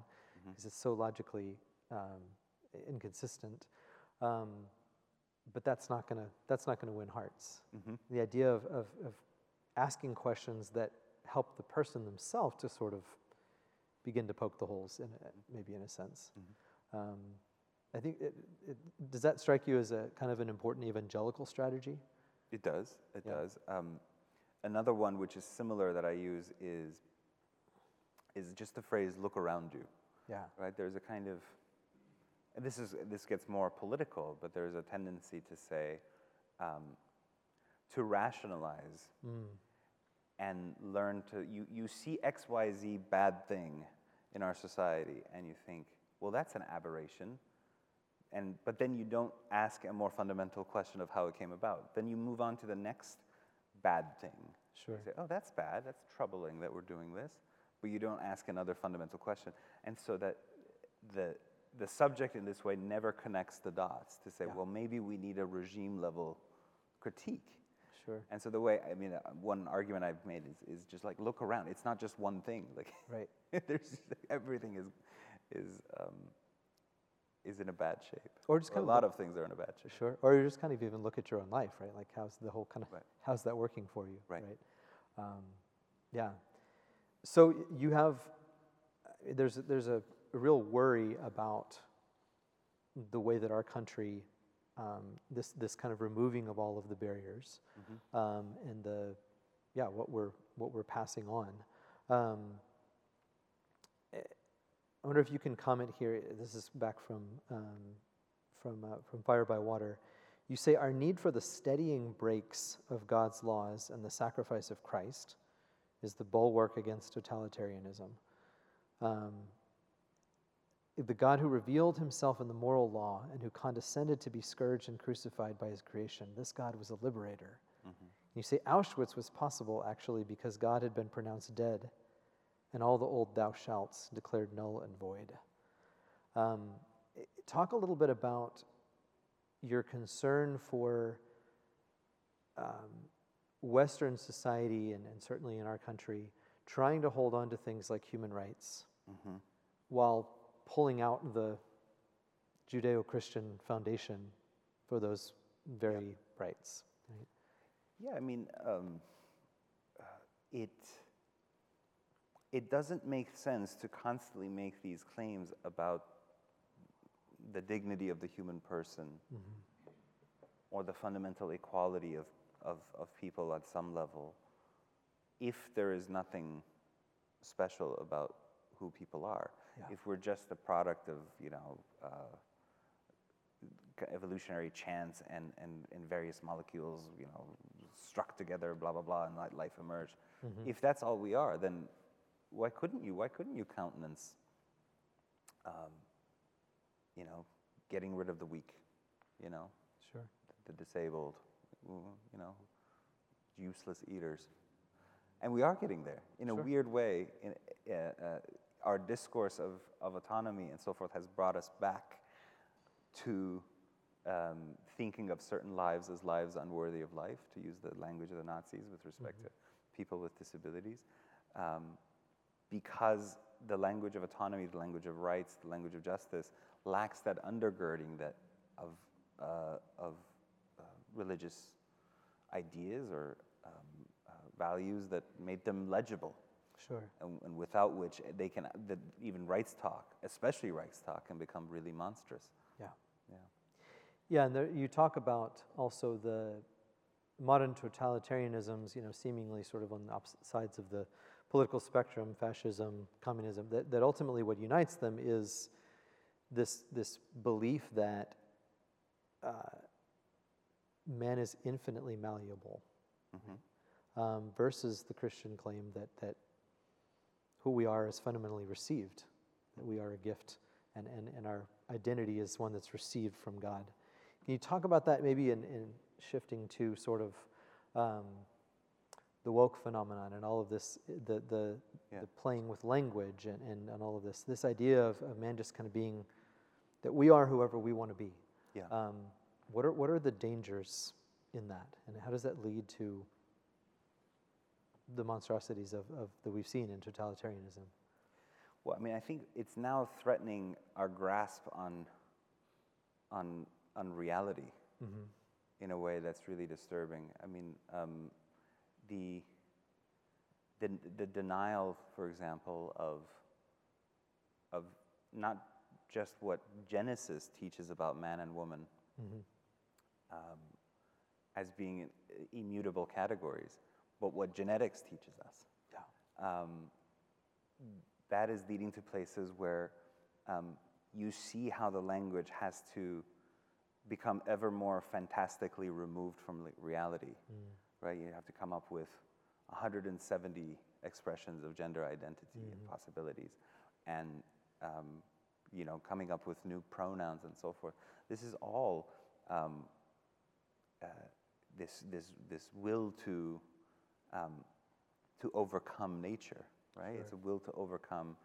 because it's so logically um, inconsistent. Um, but that's not gonna that's not gonna win hearts. The idea of, of of asking questions that help the person themselves to sort of begin to poke the holes in it, maybe in a sense. Um, I think it, it, does that strike you as a kind of an important evangelical strategy? It does. It Yeah. does. Um, another one which is similar that I use is is just the phrase "look around you." Yeah. Right? There's a kind of, this is this gets more political, but there's a tendency to say, um, to rationalize, and learn to, you, you see XYZ bad thing in our society and you think, well, that's an aberration. And, but then you don't ask a more fundamental question of how it came about. Then you move on to the next bad thing. Sure. You say, oh, that's bad, that's troubling that we're doing this. But you don't ask another fundamental question. And so that the, the subject in this way never connects the dots to say, Yeah. well, maybe we need a regime level critique. Sure. And so the way, I mean, uh, one argument I've made is, is just like look around. It's not just one thing. Like Right. there's everything is is um, is in a bad shape. Or just a kind of lot look- of things are in a bad shape. Sure. Or you just kind of even look at your own life, right? Like how's the whole kind of Right. how's that working for you, Right. Um, yeah. So you have there's there's a, a real worry about the way that our country um, this this kind of removing of all of the barriers Mm-hmm. um, and the yeah what we're what we're passing on. Um, I wonder if you can comment here. This is back from um, from uh, from Fire by Water. You say our need for the steadying brakes of God's laws and the sacrifice of Christ is the bulwark against totalitarianism. Um, the God who revealed himself in the moral law and who condescended to be scourged and crucified by his creation, this God was a liberator. You say Auschwitz was possible actually because God had been pronounced dead and all the old thou shalts declared null and void. Um, talk a little bit about your concern for um, Western society and, and certainly in our country trying to hold on to things like human rights Mm-hmm. while pulling out the Judeo Christian foundation for those very rights. Right? Yeah, I mean, um, uh, it it doesn't make sense to constantly make these claims about the dignity of the human person or the fundamental equality of, of, of people at some level if there is nothing special about who people are. Yeah. If we're just a product of, you know, uh, evolutionary chance and, and, and various molecules, you know, struck together, blah, blah, blah, and let life emerged. If that's all we are, then why couldn't you? Why couldn't you countenance, um, you know, getting rid of the weak, you know, Sure. the disabled, you know, useless eaters? And we are getting there in a Sure. weird way. In, uh, uh, our discourse of, of autonomy and so forth has brought us back to um, thinking of certain lives as lives unworthy of life, to use the language of the Nazis with respect to people with disabilities, um, because the language of autonomy, the language of rights, the language of justice lacks that undergirding that of, uh, of uh, religious ideas or um, uh, values that made them legible Sure. and, and without which they can, that even rights talk, especially rights talk, can become really monstrous. Yeah. Yeah. Yeah, and there, you talk about also the modern totalitarianisms, you know, seemingly sort of on the opposite sides of the political spectrum, fascism, communism, that, that ultimately what unites them is this, this belief that uh, man is infinitely malleable um, versus the Christian claim that, that who we are is fundamentally received, that we are a gift and, and, and our identity is one that's received from God. Can you talk about that maybe in, in shifting to sort of um, the woke phenomenon and all of this, the, the, Yeah. the playing with language and, and, and all of this, this idea of, of man just kind of being that we are whoever we want to be. Yeah. Um, what, are, what are the dangers in that? And how does that lead to the monstrosities of, of that we've seen in totalitarianism? Well, I mean, I think it's now threatening our grasp on, on, on reality in a way that's really disturbing. I mean, um, the, the, the denial, for example, of, of not just what Genesis teaches about man and woman um, as being immutable categories, but what genetics teaches us. Yeah. Um, that is leading to places where um, you see how the language has to become ever more fantastically removed from li- reality, right? You have to come up with 170 expressions of gender identity and possibilities, and um, you know, coming up with new pronouns and so forth. This is all um, uh, this, this, this will to, um, to overcome nature, right? It's a will to overcome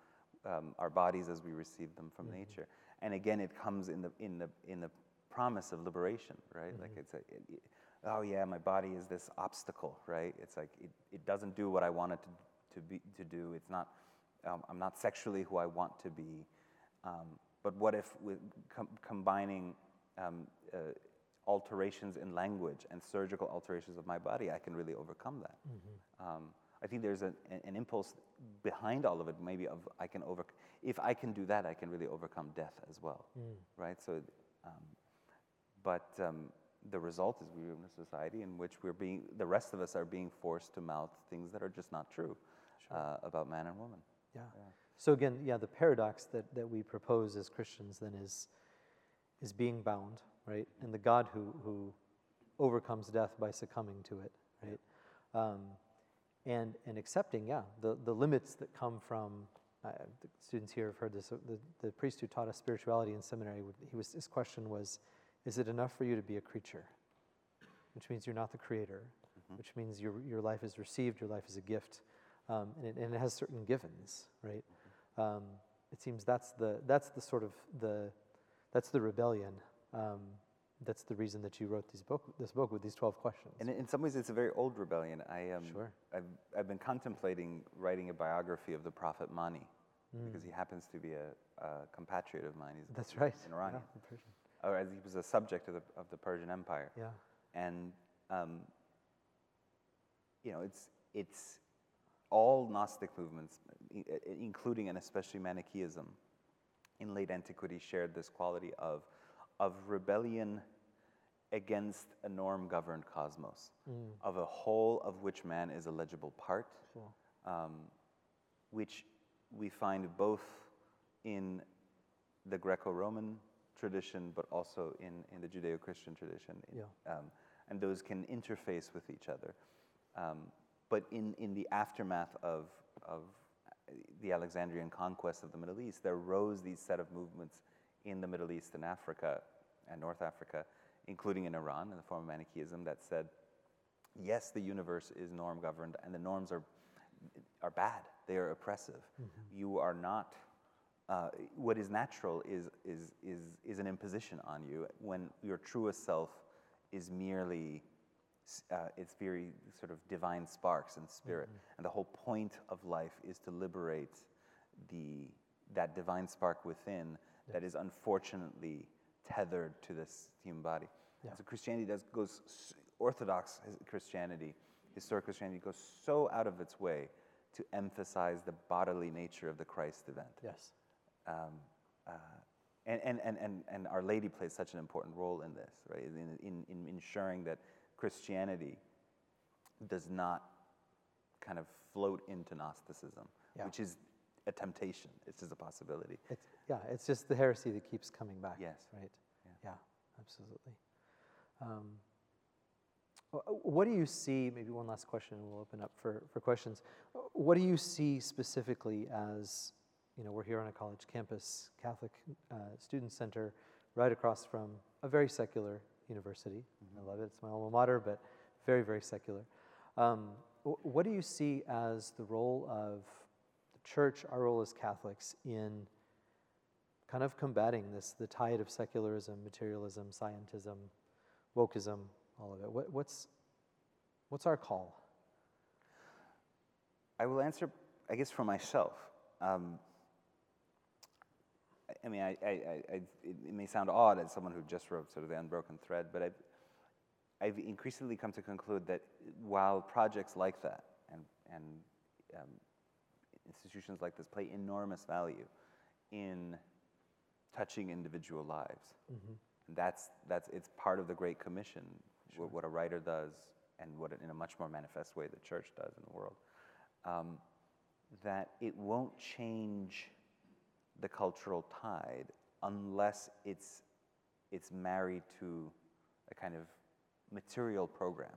um, our bodies as we receive them from nature. And again, it comes in the, in the, in the promise of liberation, right? Like it's a, it, it- oh yeah, my body is this obstacle, right? It's like it, it doesn't do what I want it to, to, be, to do. It's not, um, I'm not sexually who I want to be. Um, but what if with com- combining um, uh, alterations in language and surgical alterations of my body, I can really overcome that. Um, I think there's an, an impulse behind all of it, maybe of I can over. If I can do that, I can really overcome death as well, right? So, um, but um, the result is we live in a society in which we're being, the rest of us are being forced to mouth things that are just not true uh, about man and woman. Yeah. So again, yeah, the paradox that, that we propose as Christians then is, is being bound, right? And the God who, who overcomes death by succumbing to it, right? Um, and, and accepting, yeah, the, the limits that come from, uh, the students here have heard this, uh, the, the priest who taught us spirituality in seminary, he was, his question was, is it enough for you to be a creature? Which means you're not the creator, which means your, your life is received, your life is a gift, um, and, it, and it has certain givens, right? Um, it seems that's the, that's the sort of the, that's the rebellion. Um, that's the reason that you wrote these book, this book with these 12 questions. And in some ways, it's a very old rebellion. I, um, Sure. I've, I've been contemplating writing a biography of the prophet Mani because he happens to be a, a compatriot of mine. He's Mm. that's right. an Iranian. Yeah, Persian. or as he was a subject of the, of the Persian Empire. Yeah. And, um, you know, it's, it's all Gnostic movements, including and especially Manichaeism, in late antiquity shared this quality of, of rebellion against a norm governed cosmos, of a whole of which man is a legible part, Sure. um, which we find both in the Greco Roman tradition, but also in, in the Judeo Christian tradition. In- um, and those can interface with each other. Um, but in, in the aftermath of, of the Alexandrian conquest of the Middle East, there rose these set of movements in the Middle East and Africa and North Africa, including in Iran in the form of Manichaeism, that said, yes, the universe is norm governed, and the norms are, are bad, they are oppressive. You are not. Uh, what is natural is, is, is, is an imposition on you when your truest self is merely uh, it's very sort of divine sparks and spirit. And the whole point of life is to liberate the, that divine spark within that is unfortunately tethered to this human body. So Christianity does, goes, Orthodox Christianity, historic Christianity goes so out of its way to emphasize the bodily nature of the Christ event Yes. um, uh, and, and, and, and, and Our Lady plays such an important role in this, right? In, in, in ensuring that Christianity does not kind of float into Gnosticism, Yeah. which is a temptation. It's just a possibility. It's, yeah, it's just the heresy that keeps coming back. Yes. Right? Yeah, absolutely. Um, what do you see? Maybe one last question, and we'll open up for, for questions. What do you see specifically as, you know, we're here on a college campus, Catholic uh, Student Center, right across from a very secular university. I love it. It's my alma mater, but very, very secular. Um, what do you see as the role of the church, our role as Catholics, in kind of combating this the tide of secularism, materialism, scientism, wokeism, all of it. What, what's what's our call? I will answer, I guess, for myself. Um, I- mean, I, I, I, it may sound odd as someone who just wrote sort of the unbroken thread, but I've, I've increasingly come to conclude that while projects like that and, and um, institutions like this play enormous value in touching individual lives, and that's, that's, it's part of the Great Commission, wh- what a writer does and what, in a much more manifest way, the church does in the world. Um, that it won't change the cultural tide unless it's, it's married to a kind of material program.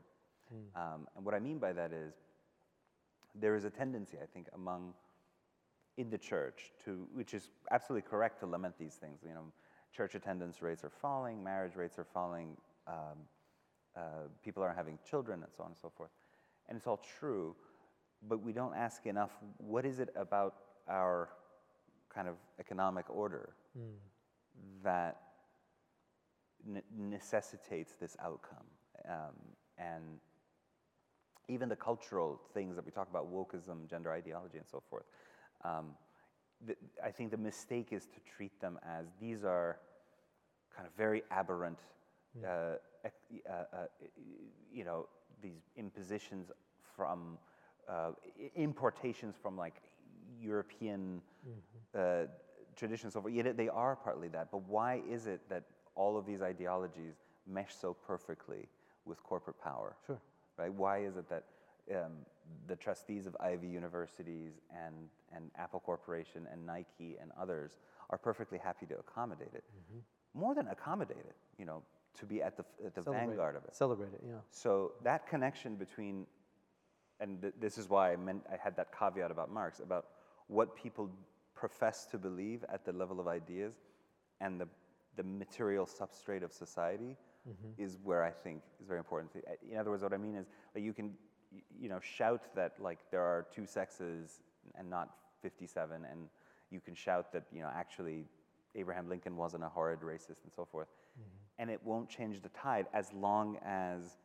Um, and what I mean by that is there is a tendency, I think, among in the church to, which is absolutely correct to lament these things. You know, church attendance rates are falling, marriage rates are falling, um, uh, people aren't having children, and so on and so forth. And it's all true, but we don't ask enough what is it about our kind of economic order mm. that ne- necessitates this outcome? Um, and even the cultural things that we talk about, wokeism, gender ideology, and so forth. Um, the, I think the mistake is to treat them as these are kind of very aberrant, mm. uh, uh, uh, you know, these impositions from uh, importations from like European mm-hmm. Uh, traditions. So yet they are partly that. But why is it that all of these ideologies mesh so perfectly with corporate power? Sure. Right? Why is it that um, the trustees of Ivy universities and, and Apple Corporation and Nike and others are perfectly happy to accommodate it. Mm-hmm. More than accommodate it, you know, to be at the, at the vanguard of it. Celebrate it, yeah. So that connection between, and th- this is why I meant I had that caveat about Marx, about what people profess to believe at the level of ideas and the, the material substrate of society mm-hmm. is where I think is very important. In other words, what I mean is that you can you know, shout that like there are two sexes and not 57, and you can shout that you know actually Abraham Lincoln wasn't a horrid racist and so forth, mm-hmm. and it won't change the tide as long as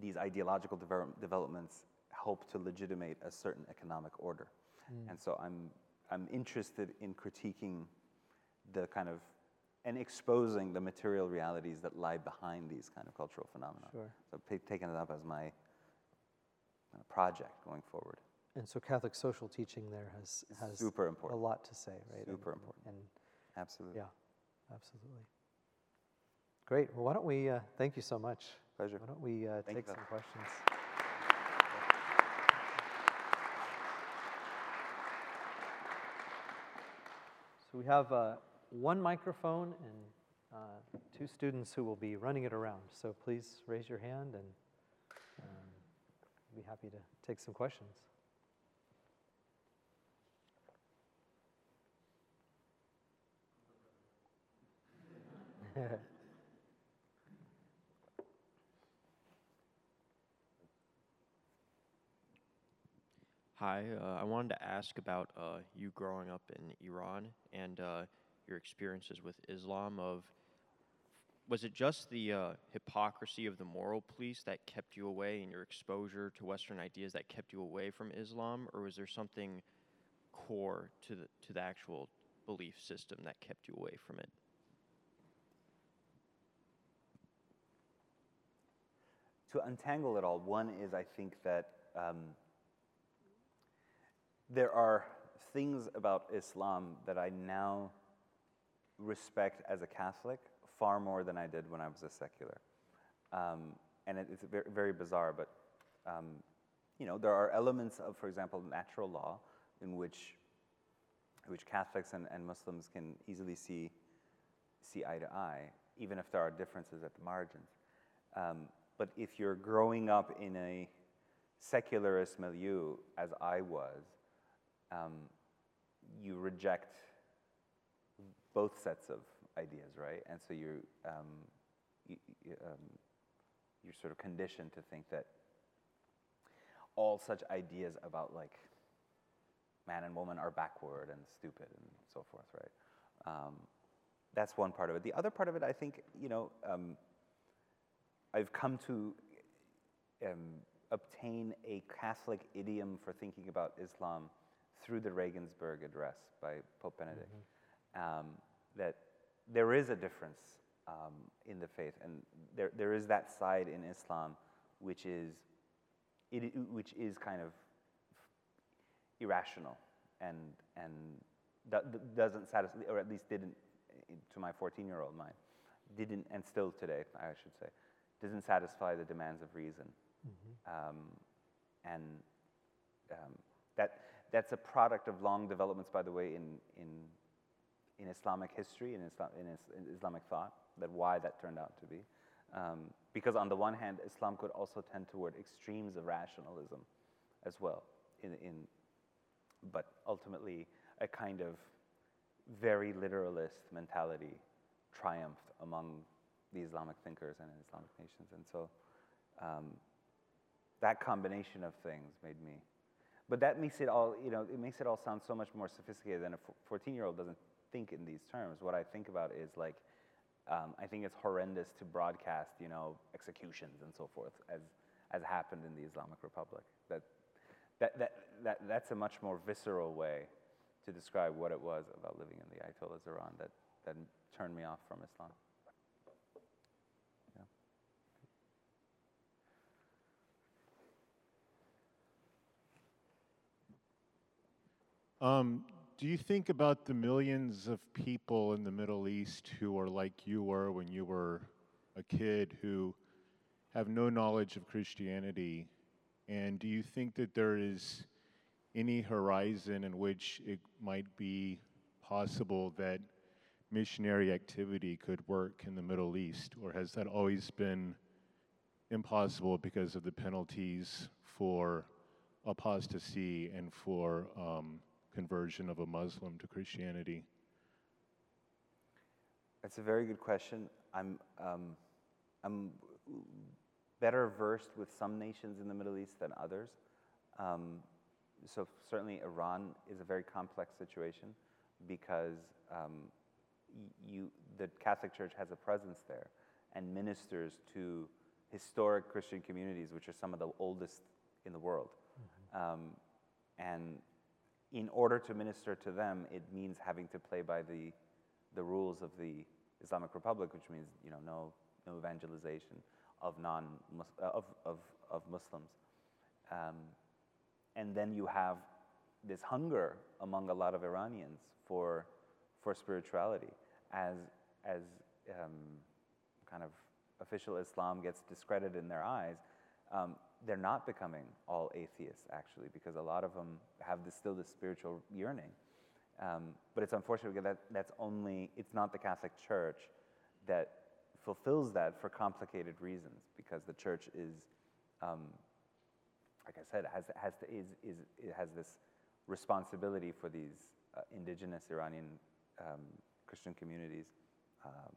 these ideological develop- developments help to legitimate a certain economic order. Mm. And so I'm I'm interested in critiquing the kind of and exposing the material realities that lie behind these kind of cultural phenomena. Sure. So p- taking it up as my project going forward. And so Catholic social teaching there has, has super important. a lot to say, right? Super and, important. And absolutely. Yeah, absolutely. Great. Well, why don't we, uh, thank you so much. Pleasure. Why don't we uh, take some questions? So we have uh, one microphone and uh, two students who will be running it around. So please raise your hand and be happy to take some questions. Hi, uh, I wanted to ask about uh, you growing up in Iran and uh, your experiences with Islam of was it just the uh, hypocrisy of the moral police that kept you away and your exposure to Western ideas that kept you away from Islam, or was there something core to the to the actual belief system that kept you away from it? To untangle it all, one is I think that um, there are things about Islam that I now respect as a Catholic far more than I did when I was a secular. Um, and it, it's very, very, bizarre, but um, you know, there are elements of, for example, natural law in which, which Catholics and, and Muslims can easily see, see eye to eye, even if there are differences at the margins. Um, but if you're growing up in a secularist milieu, as I was, um, you reject both sets of ideas, right? And so you're, um, you, um, you're sort of conditioned to think that all such ideas about like man and woman are backward and stupid and so forth, right? Um, that's one part of it. The other part of it, I think, you know, um, I've come to um, obtain a Catholic idiom for thinking about Islam through the Regensburg Address by Pope Benedict. Mm-hmm. Um, that there is a difference um, in the faith, and there, there is that side in Islam which is, it, which is kind of irrational and, and doesn't satisfy, or at least didn't, to my 14 year old mind, didn't, and still today, I should say, doesn't satisfy the demands of reason. Mm-hmm. Um, and um, that, that's a product of long developments, by the way, in, in in Islamic history, in, Islam, in, in Islamic thought, that why that turned out to be. Um, because on the one hand, Islam could also tend toward extremes of rationalism as well. In, in, but ultimately, a kind of very literalist mentality triumphed among the Islamic thinkers and Islamic nations. And so um, that combination of things made me. But that makes it all, you know, it makes it all sound so much more sophisticated than a 14 year old doesn't think in these terms. What I think about is like, um, I think it's horrendous to broadcast, you know, executions and so forth as, as happened in the Islamic Republic. That, that, that, that, that's a much more visceral way to describe what it was about living in the Ayatollah's Iran that, that turned me off from Islam. Um, do you think about the millions of people in the Middle East who are like you were when you were a kid who have no knowledge of Christianity? And do you think that there is any horizon in which it might be possible that missionary activity could work in the Middle East? Or has that always been impossible because of the penalties for apostasy and for um, conversion of a Muslim to Christianity? That's a very good question. I'm, um, I'm better versed with some nations in the Middle East than others. Um, so certainly Iran is a very complex situation because um, you, the Catholic Church has a presence there and ministers to historic Christian communities, which are some of the oldest in the world. Mm-hmm. Um, and in order to minister to them, it means having to play by the, the rules of the Islamic Republic, which means you know, no, no evangelization of, non of, of, of Muslims. Um, and then you have this hunger among a lot of Iranians for, for spirituality as, as um, kind of official Islam gets discredited in their eyes. Um, they're not becoming all atheists actually because a lot of them have this, still this spiritual yearning um, but it's unfortunate because that, that's only it's not the catholic church that fulfills that for complicated reasons because the church is um, like i said has, has to, is, is, it has this responsibility for these uh, indigenous iranian um, christian communities um,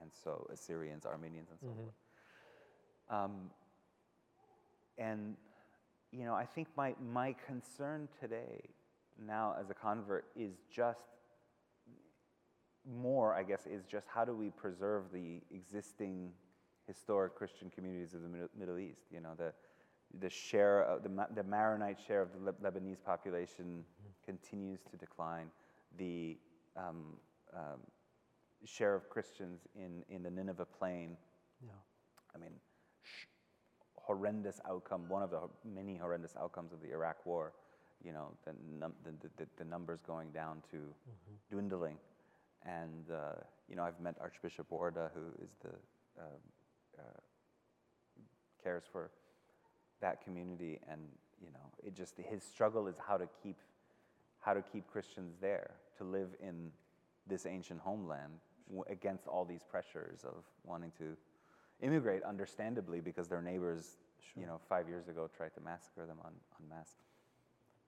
and so assyrians armenians and so mm-hmm. forth um, and, you know, I think my, my concern today, now as a convert, is just more, I guess, is just how do we preserve the existing historic Christian communities of the Middle, East? You know, the, the share of the, the Maronite share of the Lebanese population mm-hmm. continues to decline. The um, um, share of Christians in, in the Nineveh plain, yeah. I mean, horrendous outcome, one of the many horrendous outcomes of the Iraq War, you know, the, num- the, the, the, numbers going down to mm-hmm. dwindling. And, uh, you know, I've met Archbishop Warda, who is the, uh, uh, cares for that community. And, you know, it just, his struggle is how to keep, how to keep Christians there, to live in this ancient homeland w- against all these pressures of wanting to immigrate, understandably, because their neighbors, sure. you know, five years ago tried to massacre them on, on mass.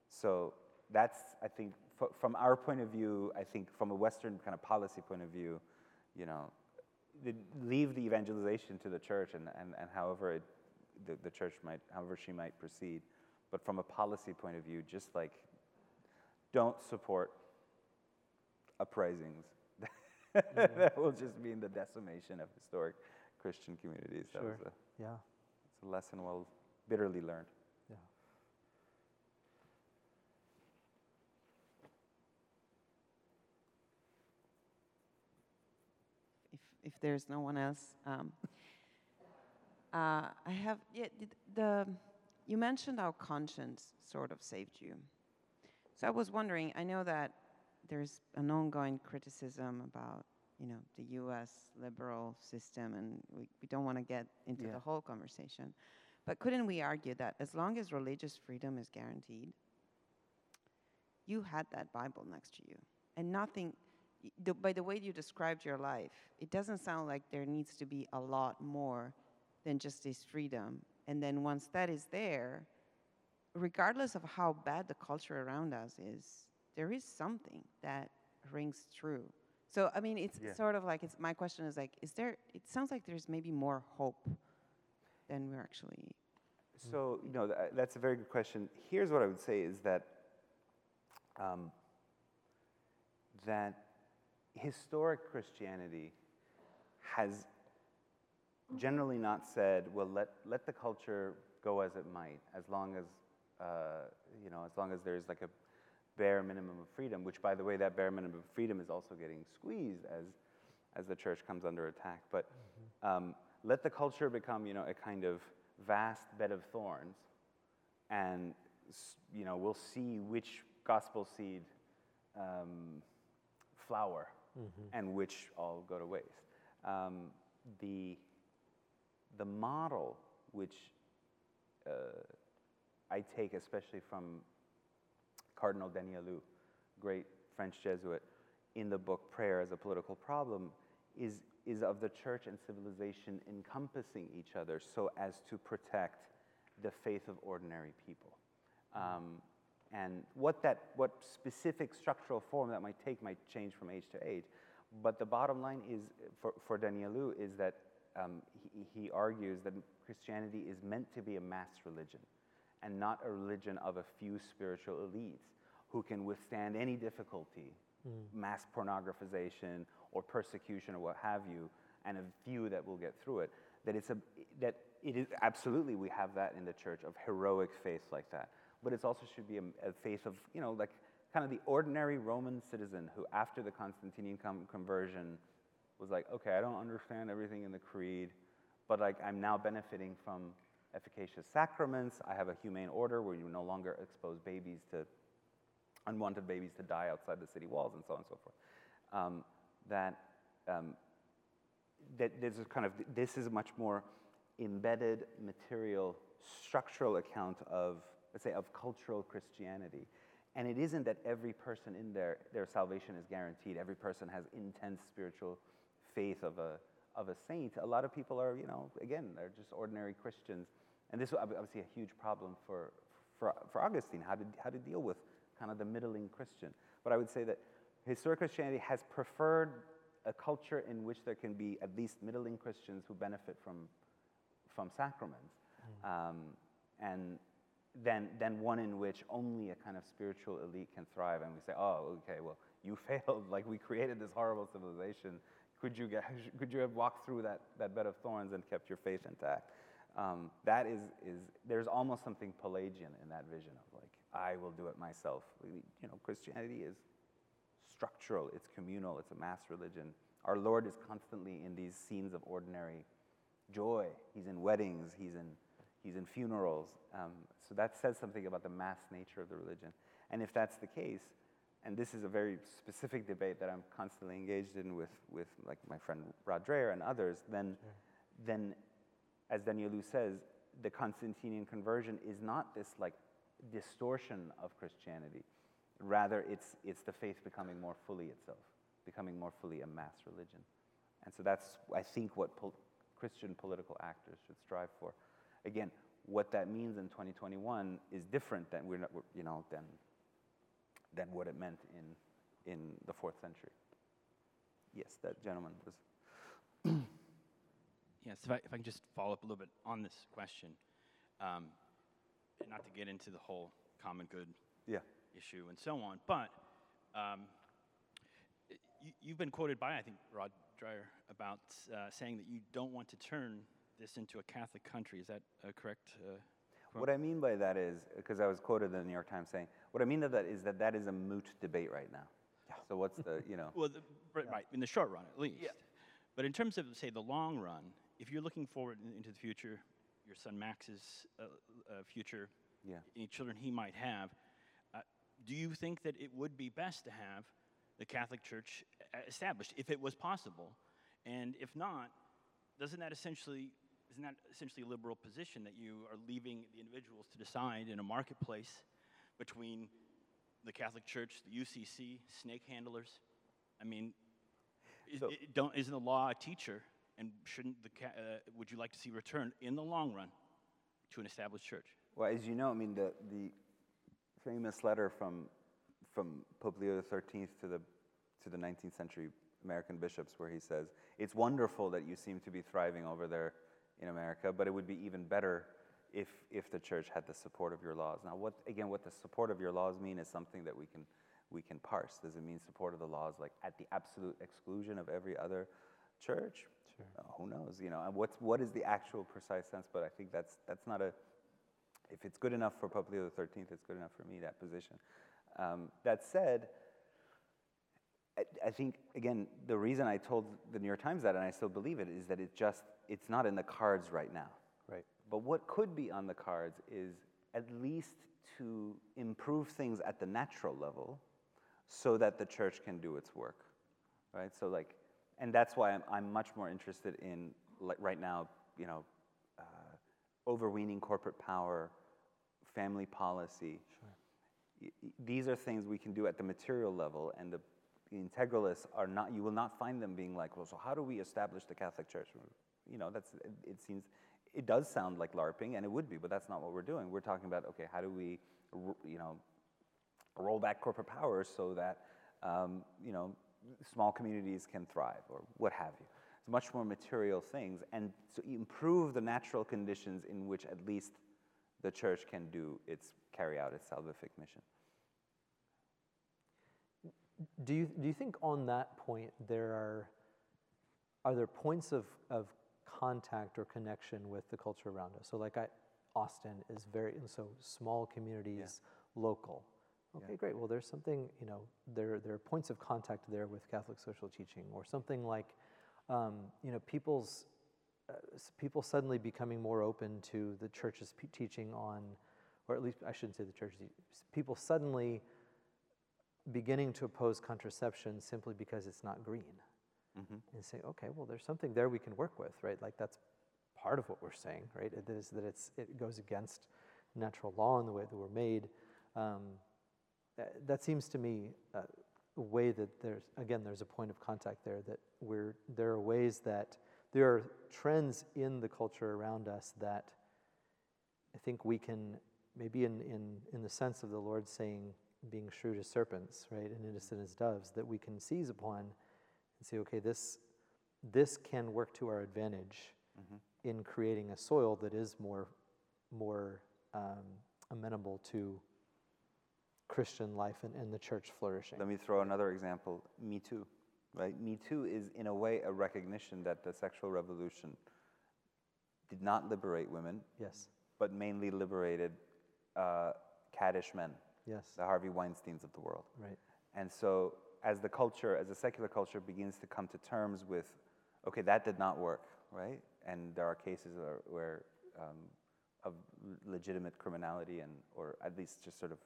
So that's, I think, f- from our point of view, I think from a Western kind of policy point of view, you know, the, leave the evangelization to the church and, and, and however it, the, the church might, however she might proceed. But from a policy point of view, just like don't support uprisings. mm-hmm. that will just mean the decimation of historic Christian communities. That was a, yeah. It's a lesson well bitterly learned. Yeah. If if there's no one else, um, uh, I have yeah the, the you mentioned how conscience sort of saved you. So I was wondering. I know that there's an ongoing criticism about you know, the U.S. liberal system, and we, we don't want to get into yeah. the whole conversation. But couldn't we argue that as long as religious freedom is guaranteed, you had that Bible next to you, and nothing. The, by the way you described your life, it doesn't sound like there needs to be a lot more than just this freedom. And then once that is there, regardless of how bad the culture around us is, there is something that rings true. So I mean, it's Yeah. sort of like it's my question is like, is there? It sounds like there's maybe more hope than we're actually. So, you know, tha- that's a very good question. Here's what I would say is that um, that historic Christianity has generally not said, well, let, let the culture go as it might, as long as, uh, you know, as long as there's like a bare minimum of freedom, which, by the way, that bare minimum of freedom is also getting squeezed as, as the church comes under attack. But um, let the culture become, you know, a kind of vast bed of thorns, and, you know, we'll see which gospel seed um, flower and which all go to waste. Um, the, the model which uh, I take, especially from Cardinal Danielou, great French Jesuit, in the book Prayer as a Political Problem, is, is of the church and civilization encompassing each other so as to protect the faith of ordinary people. Um, and what that, what specific structural form that might take might change from age to age. But the bottom line is, for, for Danielou, is that um, he, he argues that Christianity is meant to be a mass religion and not a religion of a few spiritual elites who can withstand any difficulty, mm. mass pornographization or persecution or what have you, and a few that will get through it. That it's a that it is absolutely we have that in the church of heroic faith like that, but it also should be a, a faith of you know like kind of the ordinary Roman citizen who after the Constantinian com- conversion was like, okay, I don't understand everything in the creed, but like I'm now benefiting from efficacious sacraments. I have a humane order where you no longer expose babies to unwanted babies to die outside the city walls and so on and so forth. Um, that um, that there's a kind of this is a much more embedded material structural account of let's say of cultural Christianity. And it isn't that every person in there, their salvation is guaranteed. Every person has intense spiritual faith of a, of a saint. A lot of people are, you know, again, they're just ordinary Christians. And this was obviously a huge problem for, for, for Augustine, how to, how to deal with kind of the middling Christian. But I would say that historic Christianity has preferred a culture in which there can be at least middling Christians who benefit from, from sacraments. Um, and then, then one in which only a kind of spiritual elite can thrive. And we say, oh, okay, well, you failed. Like, we created this horrible civilization. Could you, get, could you have walked through that, that bed of thorns and kept your faith intact? Um, that is, is, there's almost something Pelagian in that vision of like, I will do it myself. You know, Christianity is structural, it's communal, it's a mass religion. Our Lord is constantly in these scenes of ordinary joy. He's in weddings, he's in, he's in funerals. Um, so that says something about the mass nature of the religion. And if that's the case, and this is a very specific debate that I'm constantly engaged in with, with like my friend Rod Dreher and others, then, then as Danielou says, the Constantinian conversion is not this like distortion of Christianity. Rather, it's, it's the faith becoming more fully itself, becoming more fully a mass religion. And so that's, I think, what pol- Christian political actors should strive for. Again, what that means in 2021 is different than we're not, we're- you know, than, than what it meant in, in the fourth century. Yes, that gentleman was. Yes, if I, if I can just follow up a little bit on this question, um, and not to get into the whole common good Yeah. issue and so on, but um, you, you've been quoted by, I think, Rod Dreher about uh, saying that you don't want to turn this into a Catholic country. Is that correct? Uh. What I mean by that is, because I was quoted in the New York Times saying, what I mean by that is that that is a moot debate right now. Yeah. So what's the, you know, Well, the, right, right, in the short run at least. Yeah. But in terms of, say, the long run, if you're looking forward in- into the future, your son Max's uh, uh, future, Yeah. any children he might have, uh, do you think that it would be best to have the Catholic Church established, if it was possible? And if not, doesn't that essentially isn't that essentially a liberal position that you are leaving the individuals to decide in a marketplace between the Catholic Church, the UCC, snake handlers? I mean, So- i- don't, isn't the law a teacher? And shouldn't the, ca- uh, would you like to see return in the long run to an established church? Well, as you know, I mean, the, the famous letter from, from Pope Leo XIII to the, to the 19th century American bishops, where he says, It's wonderful that you seem to be thriving over there in America, but it would be even better if, if the church had the support of your laws. Now, what, again, what the support of your laws mean is something that we can, we can parse. Does it mean support of the laws like at the absolute exclusion of every other church? Sure. Uh, who knows? You know, and what's, what is the actual precise sense? But I think that's, that's not a, if it's good enough for Pope Leo XIII, it's good enough for me, that position. Um, that said, I, I think, again, the reason I told the New York Times that, and I still believe it, is that it just, it's not in the cards right now. Right. But what could be on the cards is at least to improve things at the natural level so that the church can do its work, right? So like, and that's why I'm, I'm much more interested in, like right now, you know, uh, overweening corporate power, family policy. Y- These are things we can do at the material level, and the, the integralists are not. You will not find them being like, well, so how do we establish the Catholic Church? You know, that's it, it seems. It does sound like LARPing, and it would be, but that's not what we're doing. We're talking about okay, how do we, you know, roll back corporate power so that um, you know small communities can thrive or what have you. It's much more material things, and so you improve the natural conditions in which at least the church can do its carry out its salvific mission. Do you, do you think on that point there are, are there points of, of contact or connection with the culture around us? So like I, Austin is very, and so small communities, local. Okay, great. Well, there's something, you know, there, there are points of contact there with Catholic social teaching or something like, um, you know, people's, uh, people suddenly becoming more open to the church's teaching on, or at least I shouldn't say the church's, people suddenly beginning to oppose contraception simply because it's not green. And say, okay, well, there's something there we can work with, right? Like that's part of what we're saying, right? It is that it's, it goes against natural law and the way that we're made. Um, that, that seems to me uh, a way that there's, again, there's a point of contact there that we're, there are ways that there are trends in the culture around us that I think we can, maybe in, in, in the sense of the Lord saying, being shrewd as serpents, right, and innocent as doves, that we can seize upon and say, okay, this, this can work to our advantage in creating a soil that is more, more um, amenable to Christian life and, and the church flourishing. Let me throw another example Me Too. Right? Me Too is, in a way, a recognition that the sexual revolution did not liberate women, yes, but mainly liberated uh, caddish men, yes, the Harvey Weinsteins of the world. right, And so, as the culture, as the secular culture begins to come to terms with, okay, that did not work, right? And there are cases where, where um, of legitimate criminality and, or at least just sort of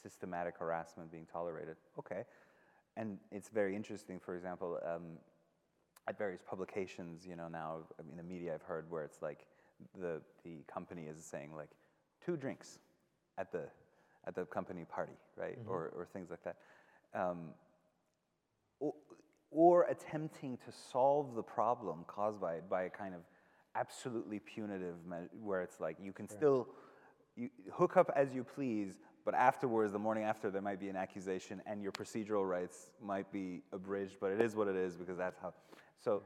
systematic harassment being tolerated. Okay, and it's very interesting. For example, um, at various publications, you know, now I mean, the media I've heard where it's like the the company is saying like two drinks at the at the company party, right, or or things like that. Um, or, or attempting to solve the problem caused by it by a kind of absolutely punitive me- where it's like you can still you hook up as you please but afterwards the morning after there might be an accusation and your procedural rights might be abridged but it is what it is because that's how so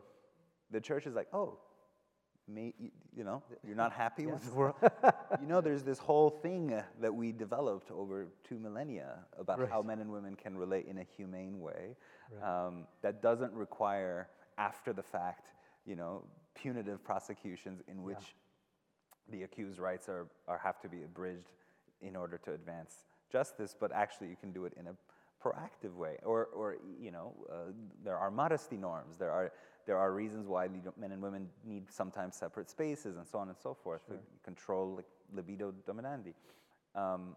the church is like oh may, you, know you're not happy with the world? You know there's this whole thing that we developed over two millennia about how men and women can relate in a humane way um, that doesn't require after the fact you know punitive prosecutions in which the accused rights are, are have to be abridged in order to advance justice, but actually you can do it in a proactive way. Or, or you know, uh, there are modesty norms. There are there are reasons why men and women need sometimes separate spaces, and so on and so forth to control like, libido dominandi. Um,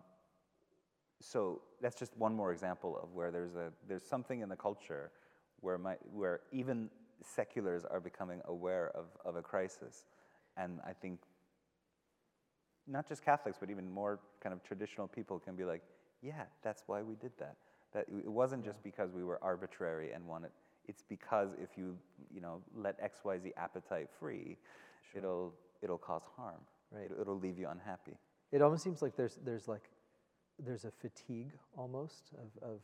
so that's just one more example of where there's a there's something in the culture where my, where even seculars are becoming aware of, of a crisis, and I think not just Catholics, but even more kind of traditional people can be like, yeah, that's why we did that. That it wasn't just because we were arbitrary and wanted. It's because if you you know let X Y Z appetite free, it'll it'll cause harm. Right. It, it'll leave you unhappy. it almost seems like there's there's like there's a fatigue almost of, of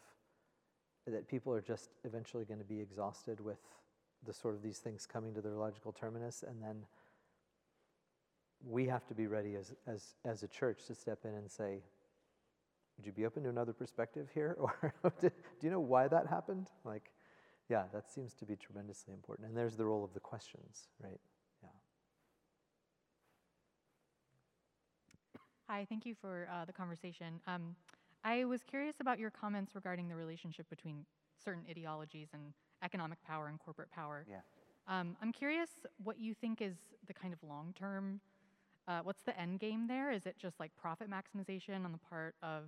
that people are just eventually going to be exhausted with the sort of these things coming to their logical terminus and then we have to be ready as, as, as a church to step in and say would you be open to another perspective here or do you know why that happened like yeah that seems to be tremendously important and there's the role of the questions right yeah Hi, thank you for uh, the conversation. Um, I was curious about your comments regarding the relationship between certain ideologies and economic power and corporate power. Yeah. Um, I'm curious what you think is the kind of long term, uh, what's the end game there? Is it just like profit maximization on the part of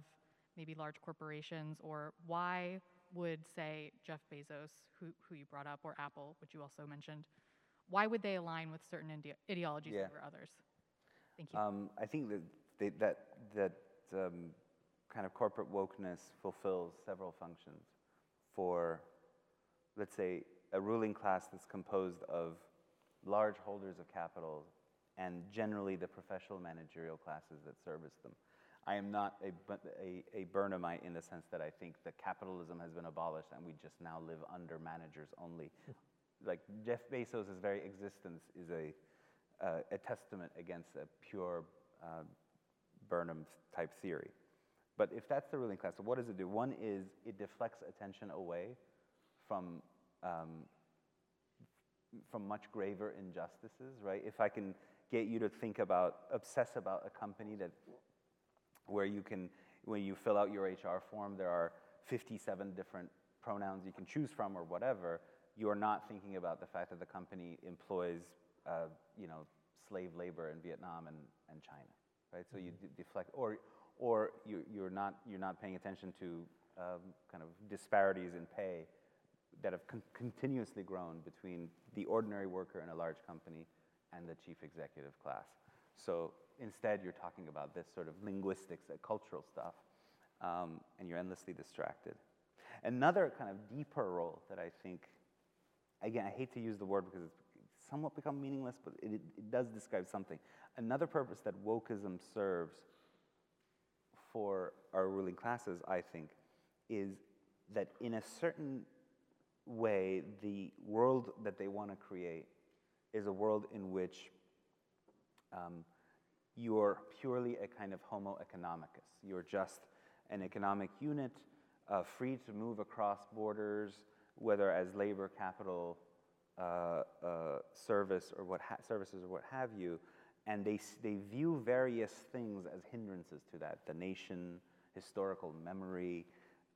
maybe large corporations, or why would, say, Jeff Bezos, who, who you brought up, or Apple, which you also mentioned, why would they align with certain ide- ideologies Yeah. over others? Thank you. Um, I think that they, that that um, kind of corporate wokeness fulfills several functions for, let's say, a ruling class that's composed of large holders of capital and generally the professional managerial classes that service them. I am not a, a, a Burnhamite in the sense that I think that capitalism has been abolished and we just now live under managers only. like Jeff Bezos' very existence is a, uh, a testament against a pure uh, Burnham type theory. But if that's the ruling class, what does it do? One is it deflects attention away from, um, from much graver injustices, right? If I can get you to think about, obsess about a company that, where you can, when you fill out your HR form, there are 57 different pronouns you can choose from or whatever, you are not thinking about the fact that the company employs, uh, you know, slave labor in Vietnam and, and China, right? So you d- deflect, or, or you, you're, not, you're not paying attention to um, kind of disparities in pay that have con- continuously grown between the ordinary worker in a large company and the chief executive class. So instead, you're talking about this sort of linguistics, uh, cultural stuff, um, and you're endlessly distracted. Another kind of deeper role that I think, again, I hate to use the word because it's somewhat become meaningless, but it, it, does describe something. Another purpose that wokeism serves for our ruling classes, I think, is that in a certain way, the world that they want to create is a world in which um, you're purely a kind of homo economicus. You're just an economic unit, uh, free to move across borders, whether as labor, capital, uh, uh, service, or what ha- services, or what have you. And they, they view various things as hindrances to that the nation, historical memory,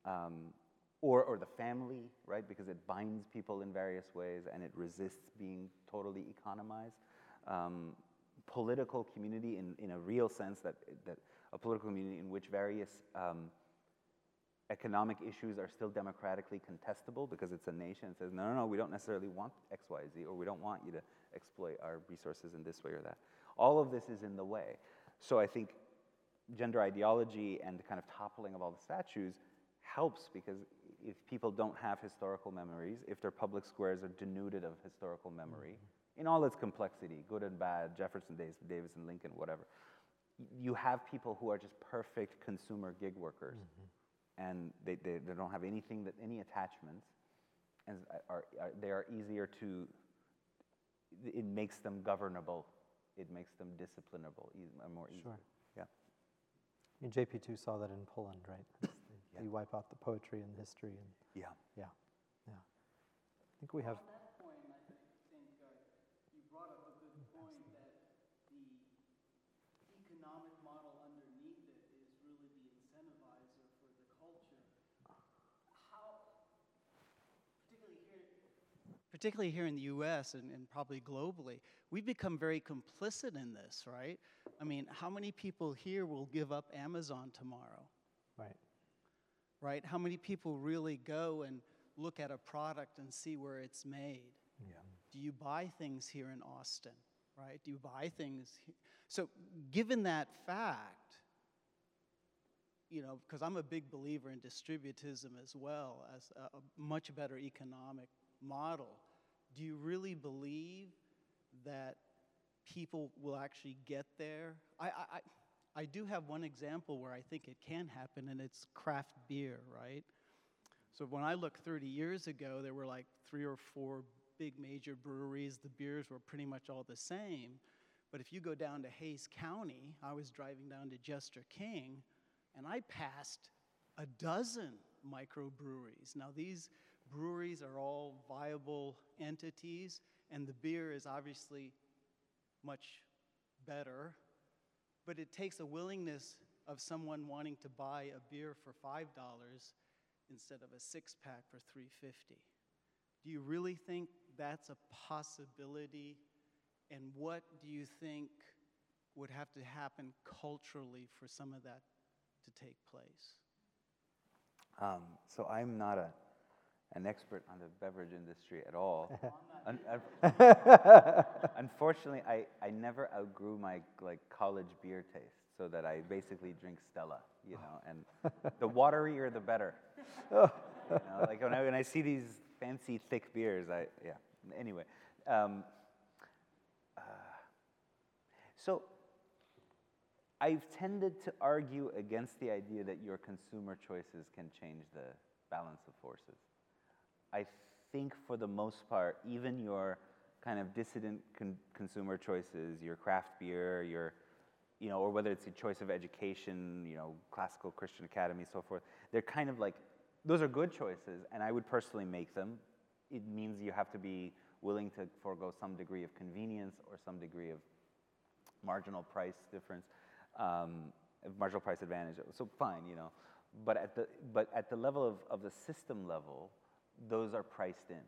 um, or, or the family, right? Because it binds people in various ways and it resists being totally economized. Um, political community, in, in a real sense, that, that a political community in which various um, economic issues are still democratically contestable because it's a nation says, no, no, no, we don't necessarily want X, Y, Z, or we don't want you to exploit our resources in this way or that. All of this is in the way. So I think gender ideology and the kind of toppling of all the statues helps because if people don't have historical memories, if their public squares are denuded of historical memory, mm-hmm. in all its complexity, good and bad, Jefferson Davis, Davis and Lincoln, whatever, you have people who are just perfect consumer gig workers, mm-hmm. and they, they, they don't have anything that any attachments, and are, are they are easier to. It makes them governable. It makes them disciplinable, more easily. Sure. Yeah. I mean, JP2 saw that in Poland, right? It's the- Yeah. You wipe out the poetry and the history, and Yeah. yeah, yeah. I think we have. On that point, I think, think uh, you brought up a good point that the economic model underneath it is really the incentivizer for the culture. How, particularly here, particularly here in the U.S. and, and probably globally, we've become very complicit in this, right? I mean, how many people here will give up Amazon tomorrow? Right. How many people really go and look at a product and see where it's made? Yeah. Do you buy things here in Austin, right? Do you buy things? he- So, given that fact, you know, because I'm a big believer in distributism as well as a, a much better economic model, do you really believe that people will actually get there? I, I, I, do have one example where I think it can happen, and it's craft beer, right? So when I look 30 years ago, there were like three or four big major breweries. The beers were pretty much all the same. But if you go down to Hays County, I was driving down to Jester King, and I passed a dozen microbreweries. Now, these breweries are all viable entities, and the beer is obviously much better, but it takes a willingness of someone wanting to buy a beer for $5 instead of a six pack for 350 do you really think that's a possibility? And what do you think would have to happen culturally for some of that to take place? Um, so I'm not a, an expert on the beverage industry at all. Un- un- unfortunately, I, I never outgrew my like college beer taste, so that I basically drink Stella, you know, and the waterier the better. You know, like when I, when I see these fancy thick beers, I yeah. Anyway, um, uh, so I've tended to argue against the idea that your consumer choices can change the balance of forces. I think for the most part, even your kind of dissident con- consumer choices, your craft beer, your, you know, or whether it's a choice of education, you know, classical Christian academy, so forth, they're kind of like, those are good choices, and I would personally make them. It means you have to be willing to forego some degree of convenience or some degree of marginal price difference, um, marginal price advantage. So fine, you know. But at the but at the level of, of the system level, those are priced in,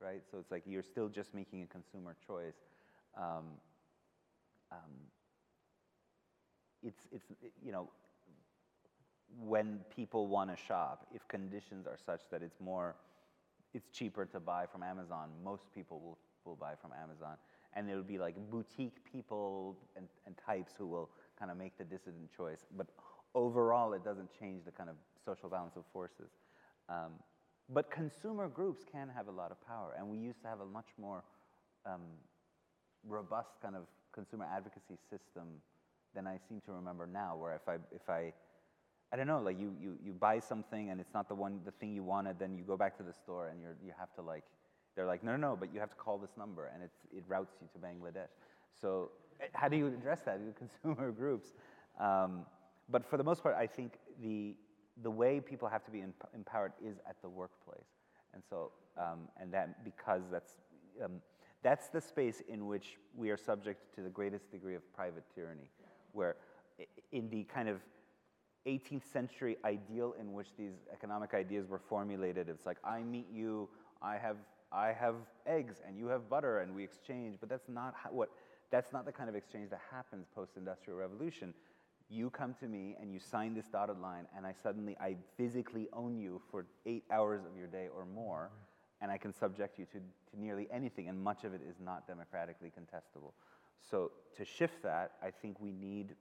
right? So it's like you're still just making a consumer choice. Um, um, it's it's you know when people want to shop, if conditions are such that it's more it's cheaper to buy from Amazon, most people will, will buy from Amazon. And it'll be like boutique people and, and types who will kind of make the dissident choice. But overall, it doesn't change the kind of social balance of forces. Um, but consumer groups can have a lot of power. And we used to have a much more um, robust kind of consumer advocacy system than I seem to remember now, where if I, if I I don't know, like you, you, you buy something and it's not the one, the thing you wanted, then you go back to the store and you're, you have to like, they're like, no, no, no, but you have to call this number and it's, it routes you to Bangladesh. So eh, how do you address that in consumer groups? Um, but for the most part, I think the, the way people have to be emp- empowered is at the workplace. And so, um, and that because that's, um, that's the space in which we are subject to the greatest degree of private tyranny, where in the kind of 18th century ideal in which these economic ideas were formulated. It's like, I meet you, I have, I have eggs, and you have butter, and we exchange. But that's not how, what, that's not the kind of exchange that happens post-industrial revolution. You come to me and you sign this dotted line, and I suddenly, I physically own you for eight hours of your day or more, and I can subject you to, to nearly anything, and much of it is not democratically contestable. So to shift that, I think we need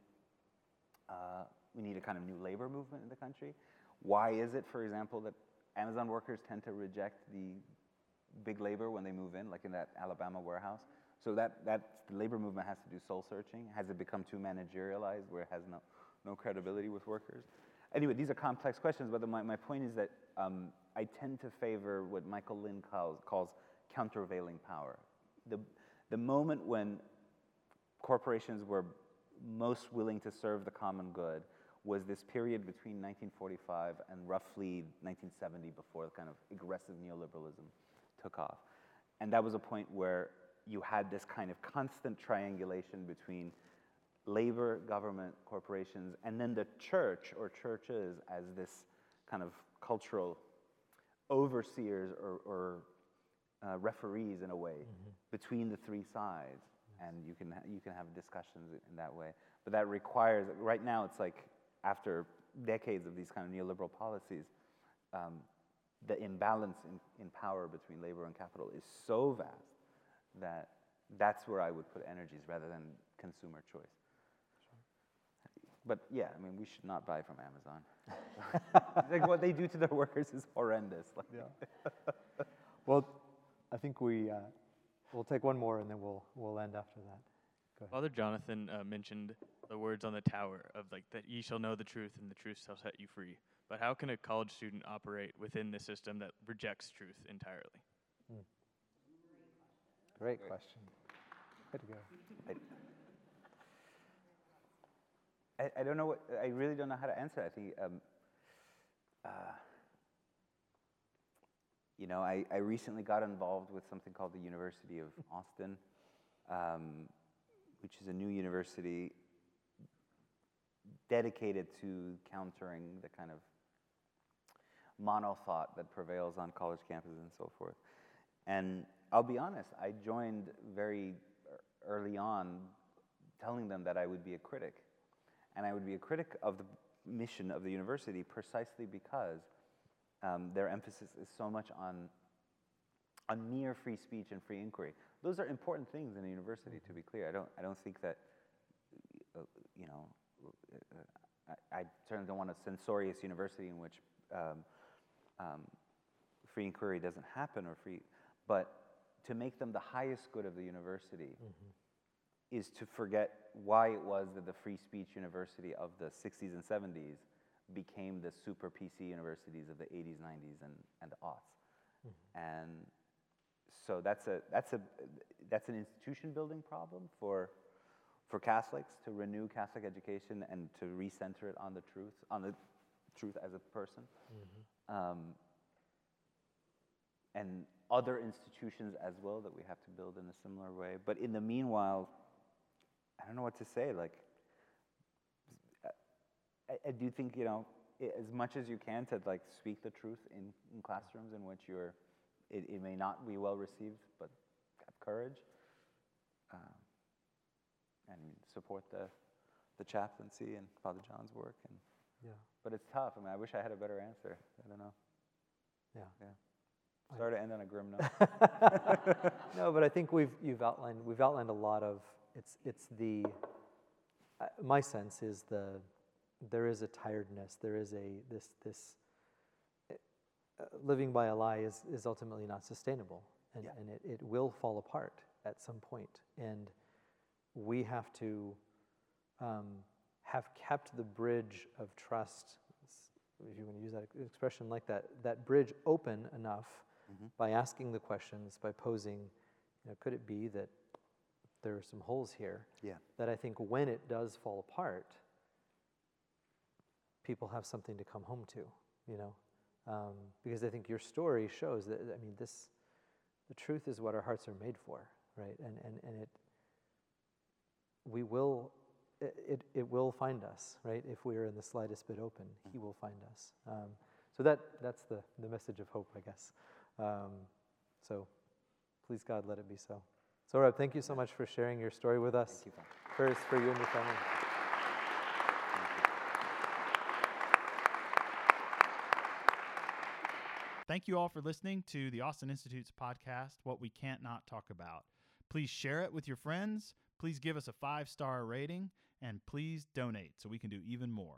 uh, we need a kind of new labor movement in the country. Why is it, for example, that Amazon workers tend to reject the big labor when they move in, like in that Alabama warehouse? So that, that the labor movement has to do soul searching. Has it become too managerialized where it has no, no credibility with workers? Anyway, these are complex questions, but the, my, my point is that um, I tend to favor what Michael Lind calls, calls countervailing power. The, the moment when corporations were most willing to serve the common good was this period between 1945 and roughly 1970 before the kind of aggressive neoliberalism took off. And that was a point where you had this kind of constant triangulation between labor, government, corporations, and then the church or churches as this kind of cultural overseers or, or uh, referees in a way mm-hmm. between the three sides. And you can, you can have discussions in that way. But that requires, right now, it's like after decades of these kind of neoliberal policies, um, the imbalance in, in power between labor and capital is so vast that that's where I would put energies rather than consumer choice. But yeah, I mean, we should not buy from Amazon. like what they do to their workers is horrendous. Like yeah. well, I think we uh, we'll take one more and then we'll we'll end after that. Father Jonathan uh, mentioned the words on the tower of like that ye shall know the truth and the truth shall set you free. But how can a college student operate within the system that rejects truth entirely? Great question. Way to go. I, I don't know what, I really don't know how to answer. I think, um, uh, you know, I, I recently got involved with something called the University of Austin, um, which is a new university dedicated to countering the kind of monothought that prevails on college campuses and so forth. And I'll be honest, I joined very early on telling them that I would be a critic. And I would be a critic of the mission of the university precisely because um, their emphasis is so much on, on mere free speech and free inquiry. Those are important things in a university, to be clear. I don't, I don't think that, uh, you know, uh, I, I, certainly don't want a censorious university in which um, um, free inquiry doesn't happen or free, but to make them the highest good of the university mm-hmm. is to forget why it was that the free speech university of the 60s and 70s became the super PC universities of the 80s, 90s, and, and the aughts. Mm-hmm. And so that's a, that's, a, that's an institution building problem for, for Catholics to renew Catholic education and to recenter it on the truth, on the truth as a person. Mm-hmm. Um, and other institutions as well that we have to build in a similar way. But in the meanwhile, I don't know what to say. Like, I, I do think, you know, as much as you can to like speak the truth in, in classrooms in which you're, it, it may not be well received, but have courage um, and support the, the chaplaincy and Father John's work. And, yeah. But it's tough. I mean, I wish I had a better answer. I don't know. Yeah. Yeah. Sorry to end on a grim note. no, but I think we've you've outlined we've outlined a lot of it's it's the uh, my sense is the there is a tiredness there is a this this uh, living by a lie is is ultimately not sustainable and Yeah. and it, it will fall apart at some point and we have to um, have kept the bridge of trust if you want to use that expression like that that bridge open enough Mhm. by asking the questions, by posing, you know, could it be that there are some holes here? Yeah. That I think when it does fall apart, people have something to come home to, you know? Um, because I think your story shows that, I mean, this, the truth is what our hearts are made for, right? And, and, and it, we will, it, it, it will find us, right? If we are in the slightest bit open, He will find us. Um, so that, that's the, the message of hope, I guess. Um, so please, God, let it be so. Sohrab, thank you so much for sharing your story with us. Thank you. Father. Prayers for you and your family. Thank you all for listening to the Austin Institute's podcast, What We Can't Not Talk About. Please share it with your friends. Please give us a five star rating and please donate so we can do even more.